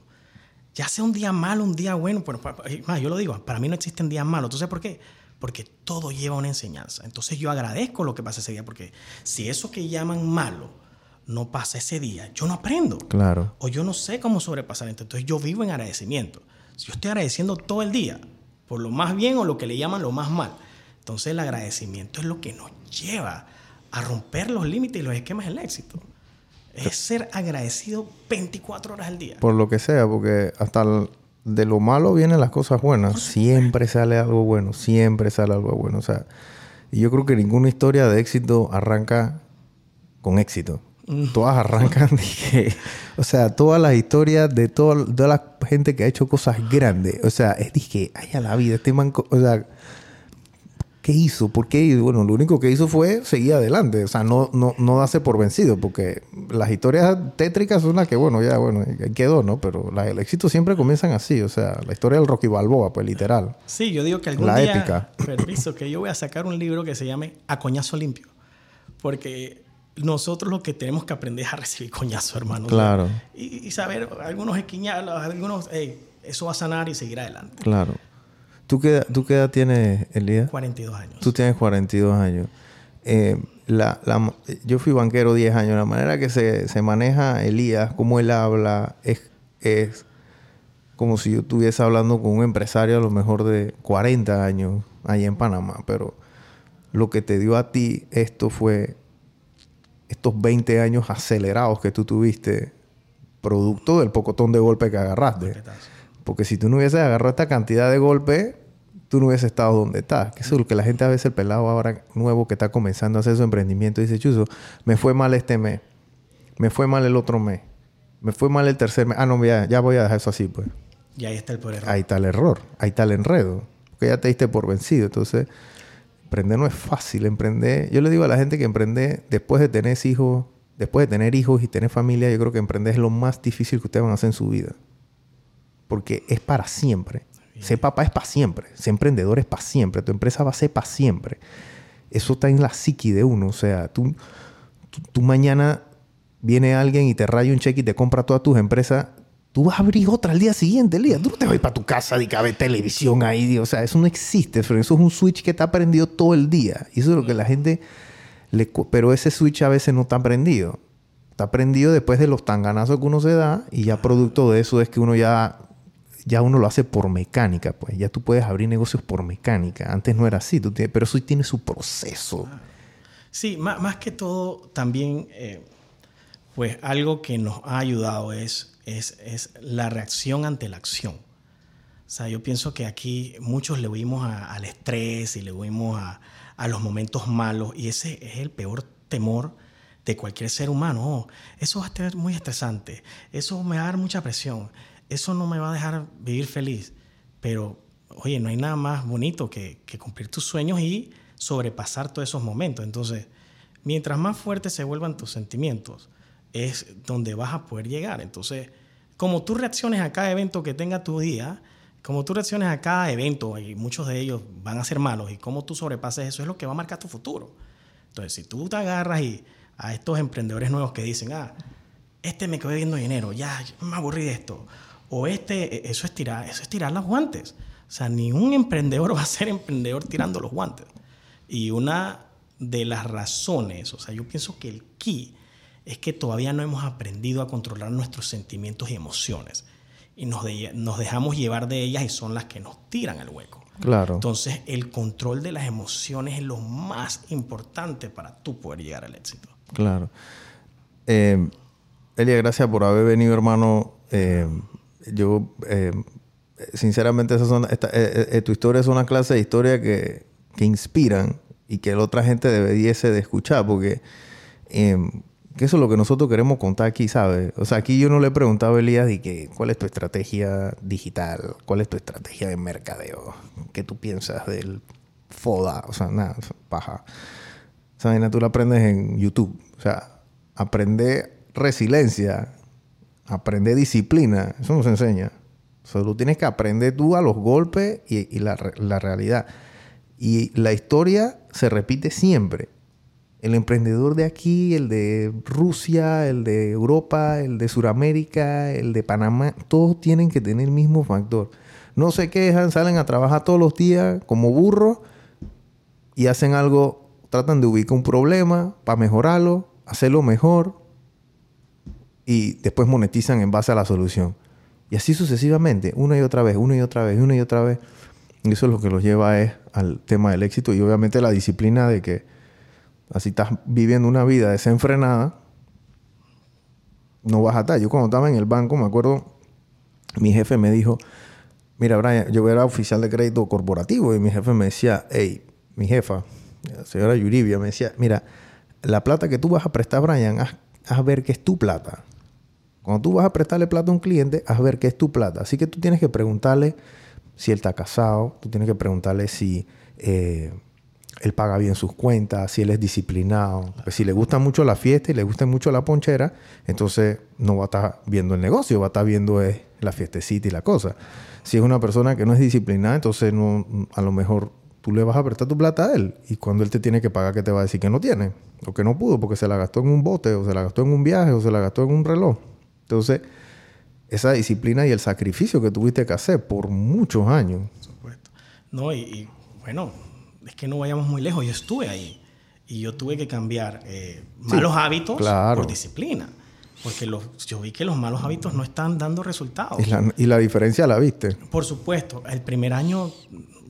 Ya sea un día malo, un día bueno, pero más, yo lo digo, para mí no existen días malos. Entonces, ¿por qué? Porque todo lleva una enseñanza. Entonces yo agradezco lo que pasa ese día, porque si eso que llaman malo no pasa ese día, yo no aprendo. Claro. O yo no sé cómo sobrepasar. Entonces yo vivo en agradecimiento. Si yo estoy agradeciendo todo el día, por lo más bien o lo que le llaman lo más mal, entonces el agradecimiento es lo que nos lleva a romper los límites y los esquemas del éxito es ser agradecido 24 horas al día. Por lo que sea, porque hasta de lo malo vienen las cosas buenas. Siempre sale algo bueno, siempre sale algo bueno. O sea, y yo creo que ninguna historia de éxito arranca con éxito. Todas arrancan de o sea, todas las historias de toda, la gente que ha hecho cosas grandes. O sea, es dije, ay, a la vida, este manco, o sea, ¿Qué hizo? ¿Por qué? Bueno, lo único que hizo fue seguir adelante. O sea, no, no, no darse por vencido, porque las historias tétricas son las que, bueno, ya, bueno, quedó, ¿no? Pero el éxito siempre comienzan así. O sea, la historia del Rocky Balboa, pues literal. Sí, yo digo que algún la día... épica. Permiso, que yo voy a sacar un libro que se llame A Coñazo Limpio. Porque nosotros lo que tenemos que aprender es a recibir coñazo, hermano. Claro. y, saber algunos esquiñalos, algunos... eso va a sanar y seguir adelante. Claro. ¿Tú qué, ¿Tú qué edad tienes, Elías? 42 años. Tú tienes 42 años. Eh, la, la, yo fui banquero 10 años. La manera que se, se maneja Elías, cómo él habla, es, es como si yo estuviese hablando con un empresario a lo mejor de 40 años allá en Panamá. Pero lo que te dio a ti esto fue estos 20 años acelerados que tú tuviste, producto del pocotón de golpe que agarraste. Porque si tú no hubieses agarrado esta cantidad de golpes, tú no hubieses estado donde estás. Que eso es lo que la gente a veces, el pelado ahora nuevo que está comenzando a hacer su emprendimiento, dice, Chuzo, me fue mal este mes. Me fue mal el otro mes. Me fue mal el tercer mes. Ah, no, ya, ya voy a dejar eso así, pues. Y ahí está el error. Ahí está el error. Ahí está el enredo. Porque ya te diste por vencido. Entonces, emprender no es fácil. Emprender... Yo le digo a la gente que emprende después de tener hijos... Después de tener hijos y tener familia, yo creo que emprender es lo más difícil que ustedes van a hacer en su vida porque es para siempre. Ser papá es para siempre. Ser emprendedor es para siempre. Tu empresa va a ser para siempre. Eso está en la psiqui de uno. O sea, tú, tú, mañana viene alguien y te raya un cheque y te compra todas tus empresas. Tú vas a abrir otra al día siguiente, el día. Tú no te vas a ir para tu casa y ver televisión ahí. O sea, eso no existe. Eso es un switch que está prendido todo el día. Y eso es lo que la gente... Le, pero ese switch a veces no está prendido. Está prendido después de los tanganazos que uno se da y ya producto de eso es que uno ya ya uno lo hace por mecánica, pues ya tú puedes abrir negocios por mecánica. Antes no era así, tú pero eso tiene su proceso. Sí, más, que todo, también, eh, pues algo que nos ha ayudado es, es, es, la reacción ante la acción. O sea, yo pienso que aquí muchos le huimos al estrés y le huimos a, a, los momentos malos y ese es el peor temor de cualquier ser humano. Eso va a estar muy estresante, eso me va a dar mucha presión eso no me va a dejar vivir feliz. Pero, oye, no hay nada más bonito que, cumplir tus sueños y sobrepasar todos esos momentos. Entonces, mientras más fuertes se vuelvan tus sentimientos, es donde vas a poder llegar. Entonces, como tú reacciones a cada evento que tenga tu día, como tú reacciones a cada evento, y muchos de ellos van a ser malos, y cómo tú sobrepases eso es lo que va a marcar tu futuro. Entonces, si tú te agarras y a estos emprendedores nuevos que dicen, ah, este me quedó viendo dinero, ya, me aburrí de esto, o este, e, eso es tirar, eso es tirar los guantes. O sea, ni un emprendedor [LAUGHS] va a ser emprendedor tirando los guantes. Y una de las razones, o sea, yo pienso que el key es que todavía no hemos aprendido a controlar nuestros sentimientos y emociones. Y nos, nos dejamos llevar de ellas y son las que nos tiran al hueco. Claro. Entonces, el control de las emociones es lo más importante para tú poder llegar al éxito. Claro. Eh, Elia, gracias por haber venido, hermano. Eh, yo, eh, sinceramente, esa eh, tu historia es una clase de historia que, que, inspiran y que la otra gente debiese de escuchar, porque que eso es lo que nosotros queremos contar aquí, ¿sabes? O sea, aquí yo no le he preguntado a Elías de que, cuál es tu estrategia digital, cuál es tu estrategia de mercadeo, qué tú piensas del FODA, o sea, nada, paja. Vaina tú la aprendes en YouTube. O sea, aprende resiliencia, aprende disciplina, eso nos enseña. Solo tienes que aprender tú a los golpes y, la realidad. Y la historia se repite siempre el emprendedor de aquí, el de Rusia, el de Europa, el de Sudamérica, el de Panamá, todos tienen que tener el mismo factor. No se quejan, salen a trabajar todos los días como burros y hacen algo, tratan de ubicar un problema para mejorarlo, hacerlo mejor y después monetizan en base a la solución. Y así sucesivamente, una y otra vez, una y otra vez, una y otra vez. Y eso es lo que los lleva es al tema del éxito y obviamente la disciplina de que Así estás viviendo una vida desenfrenada, no vas a estar. Yo cuando estaba en el banco, me acuerdo, mi jefe me dijo, mira, Brian, yo era oficial de crédito corporativo y mi jefe me decía, hey, mi jefa, señora Yuribia, me decía, mira, la plata que tú vas a prestar, Brian, haz, haz ver que es tu plata. Cuando tú vas a prestarle plata a un cliente, haz ver que es tu plata. Así que tú tienes que preguntarle si él está casado, tú tienes que preguntarle si... Eh, él paga bien sus cuentas, si él es disciplinado. Pues si le gusta mucho la fiesta y le gusta mucho la ponchera, entonces no va a estar viendo el negocio, va a estar viendo la fiestecita y la cosa. Si es una persona que no es disciplinada, entonces no, a lo mejor tú le vas a prestar tu plata a él y cuando él te tiene que pagar, ¿qué te va a decir? Que no tiene o que no pudo porque se la gastó en un bote o se la gastó en un viaje o se la gastó en un reloj. Entonces, esa disciplina y el sacrificio que tuviste que hacer por muchos años. Por supuesto. No, y bueno, es que no vayamos muy lejos, yo estuve ahí y yo tuve que cambiar eh, malos hábitos por disciplina. Porque los, yo vi que los malos hábitos no están dando resultados. ¿Y la, diferencia la viste? Por supuesto. El primer año,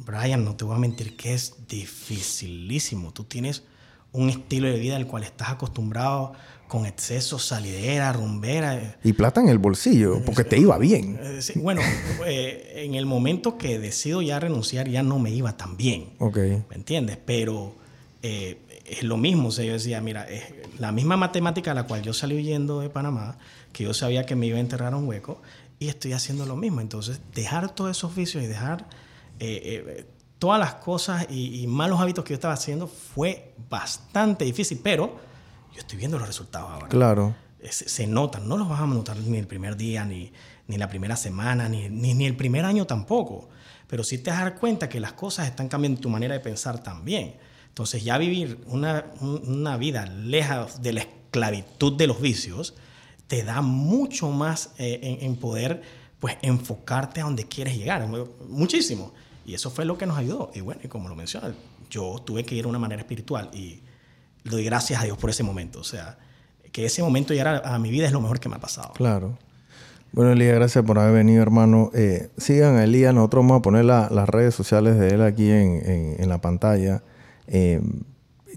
Brian, no te voy a mentir que es dificilísimo. Tú tienes un estilo de vida al cual estás acostumbrado con exceso, salidera, rumbera. Y plata en el bolsillo, porque te iba bien. Eh, bueno, [LAUGHS] eh, en el momento que decido ya renunciar, ya no me iba tan bien. Ok. ¿Me entiendes? Pero eh, es lo mismo. O sea, yo decía, mira, es la misma matemática a la cual yo salí huyendo de Panamá, que yo sabía que me iba a enterrar un hueco, y estoy haciendo lo mismo. Entonces, dejar todos esos vicios y dejar todas las cosas y, y malos hábitos que yo estaba haciendo fue bastante difícil, pero yo estoy viendo los resultados ahora. Claro. Se, notan, no los vas a notar ni el primer día, ni, ni la primera semana, ni, ni, el primer año tampoco. Pero sí te das cuenta que las cosas están cambiando tu manera de pensar también. Entonces ya vivir una, una vida lejos de la esclavitud de los vicios te da mucho más eh, en, poder pues enfocarte a donde quieres llegar, muchísimo. Y eso fue lo que nos ayudó. Y bueno, y como lo mencioné, yo tuve que ir de una manera espiritual y doy gracias a Dios por ese momento. O sea, que ese momento llegar a, mi vida es lo mejor que me ha pasado. Claro. Bueno, Elías, gracias por haber venido, hermano. Eh, sigan a Elías. Nosotros vamos a poner las redes sociales de él aquí en, la pantalla. Eh,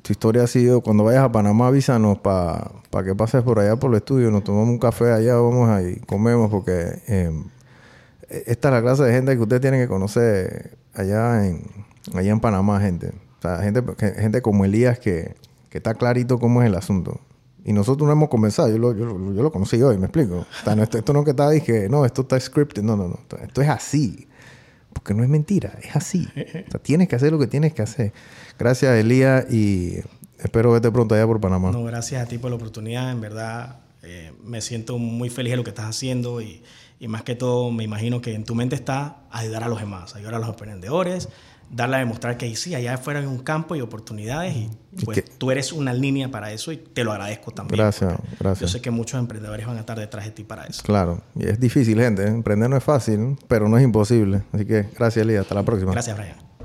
tu historia ha sido, cuando vayas a Panamá, avísanos para que pases por allá por el estudio. Nos tomamos un café allá, vamos ahí, comemos, porque eh, esta es la clase de gente que usted tiene que conocer allá en, allá en Panamá, gente. O sea, gente, gente como Elías que, que está clarito cómo es el asunto. Y nosotros no hemos comenzado, yo lo, yo, lo conocí hoy, me explico. esto, no que está, dije, no, esto está scripted, no, no, no, esto es así. Porque no es mentira, es así. O sea, tienes que hacer lo que tienes que hacer. Gracias, Elías, y espero verte pronto allá por Panamá. No, gracias a ti por la oportunidad, en verdad. Eh, me siento muy feliz de lo que estás haciendo y, y más que todo me imagino que en tu mente está ayudar a los demás, ayudar a los emprendedores, darle a demostrar que sí, allá afuera hay un campo y oportunidades y pues tú eres una línea para eso y te lo agradezco también. Gracias, gracias. Yo sé que muchos emprendedores van a estar detrás de ti para eso. Claro, y es difícil, gente. Emprender no es fácil, pero no es imposible. Así que gracias, Elías. Hasta la próxima. Gracias, Brian.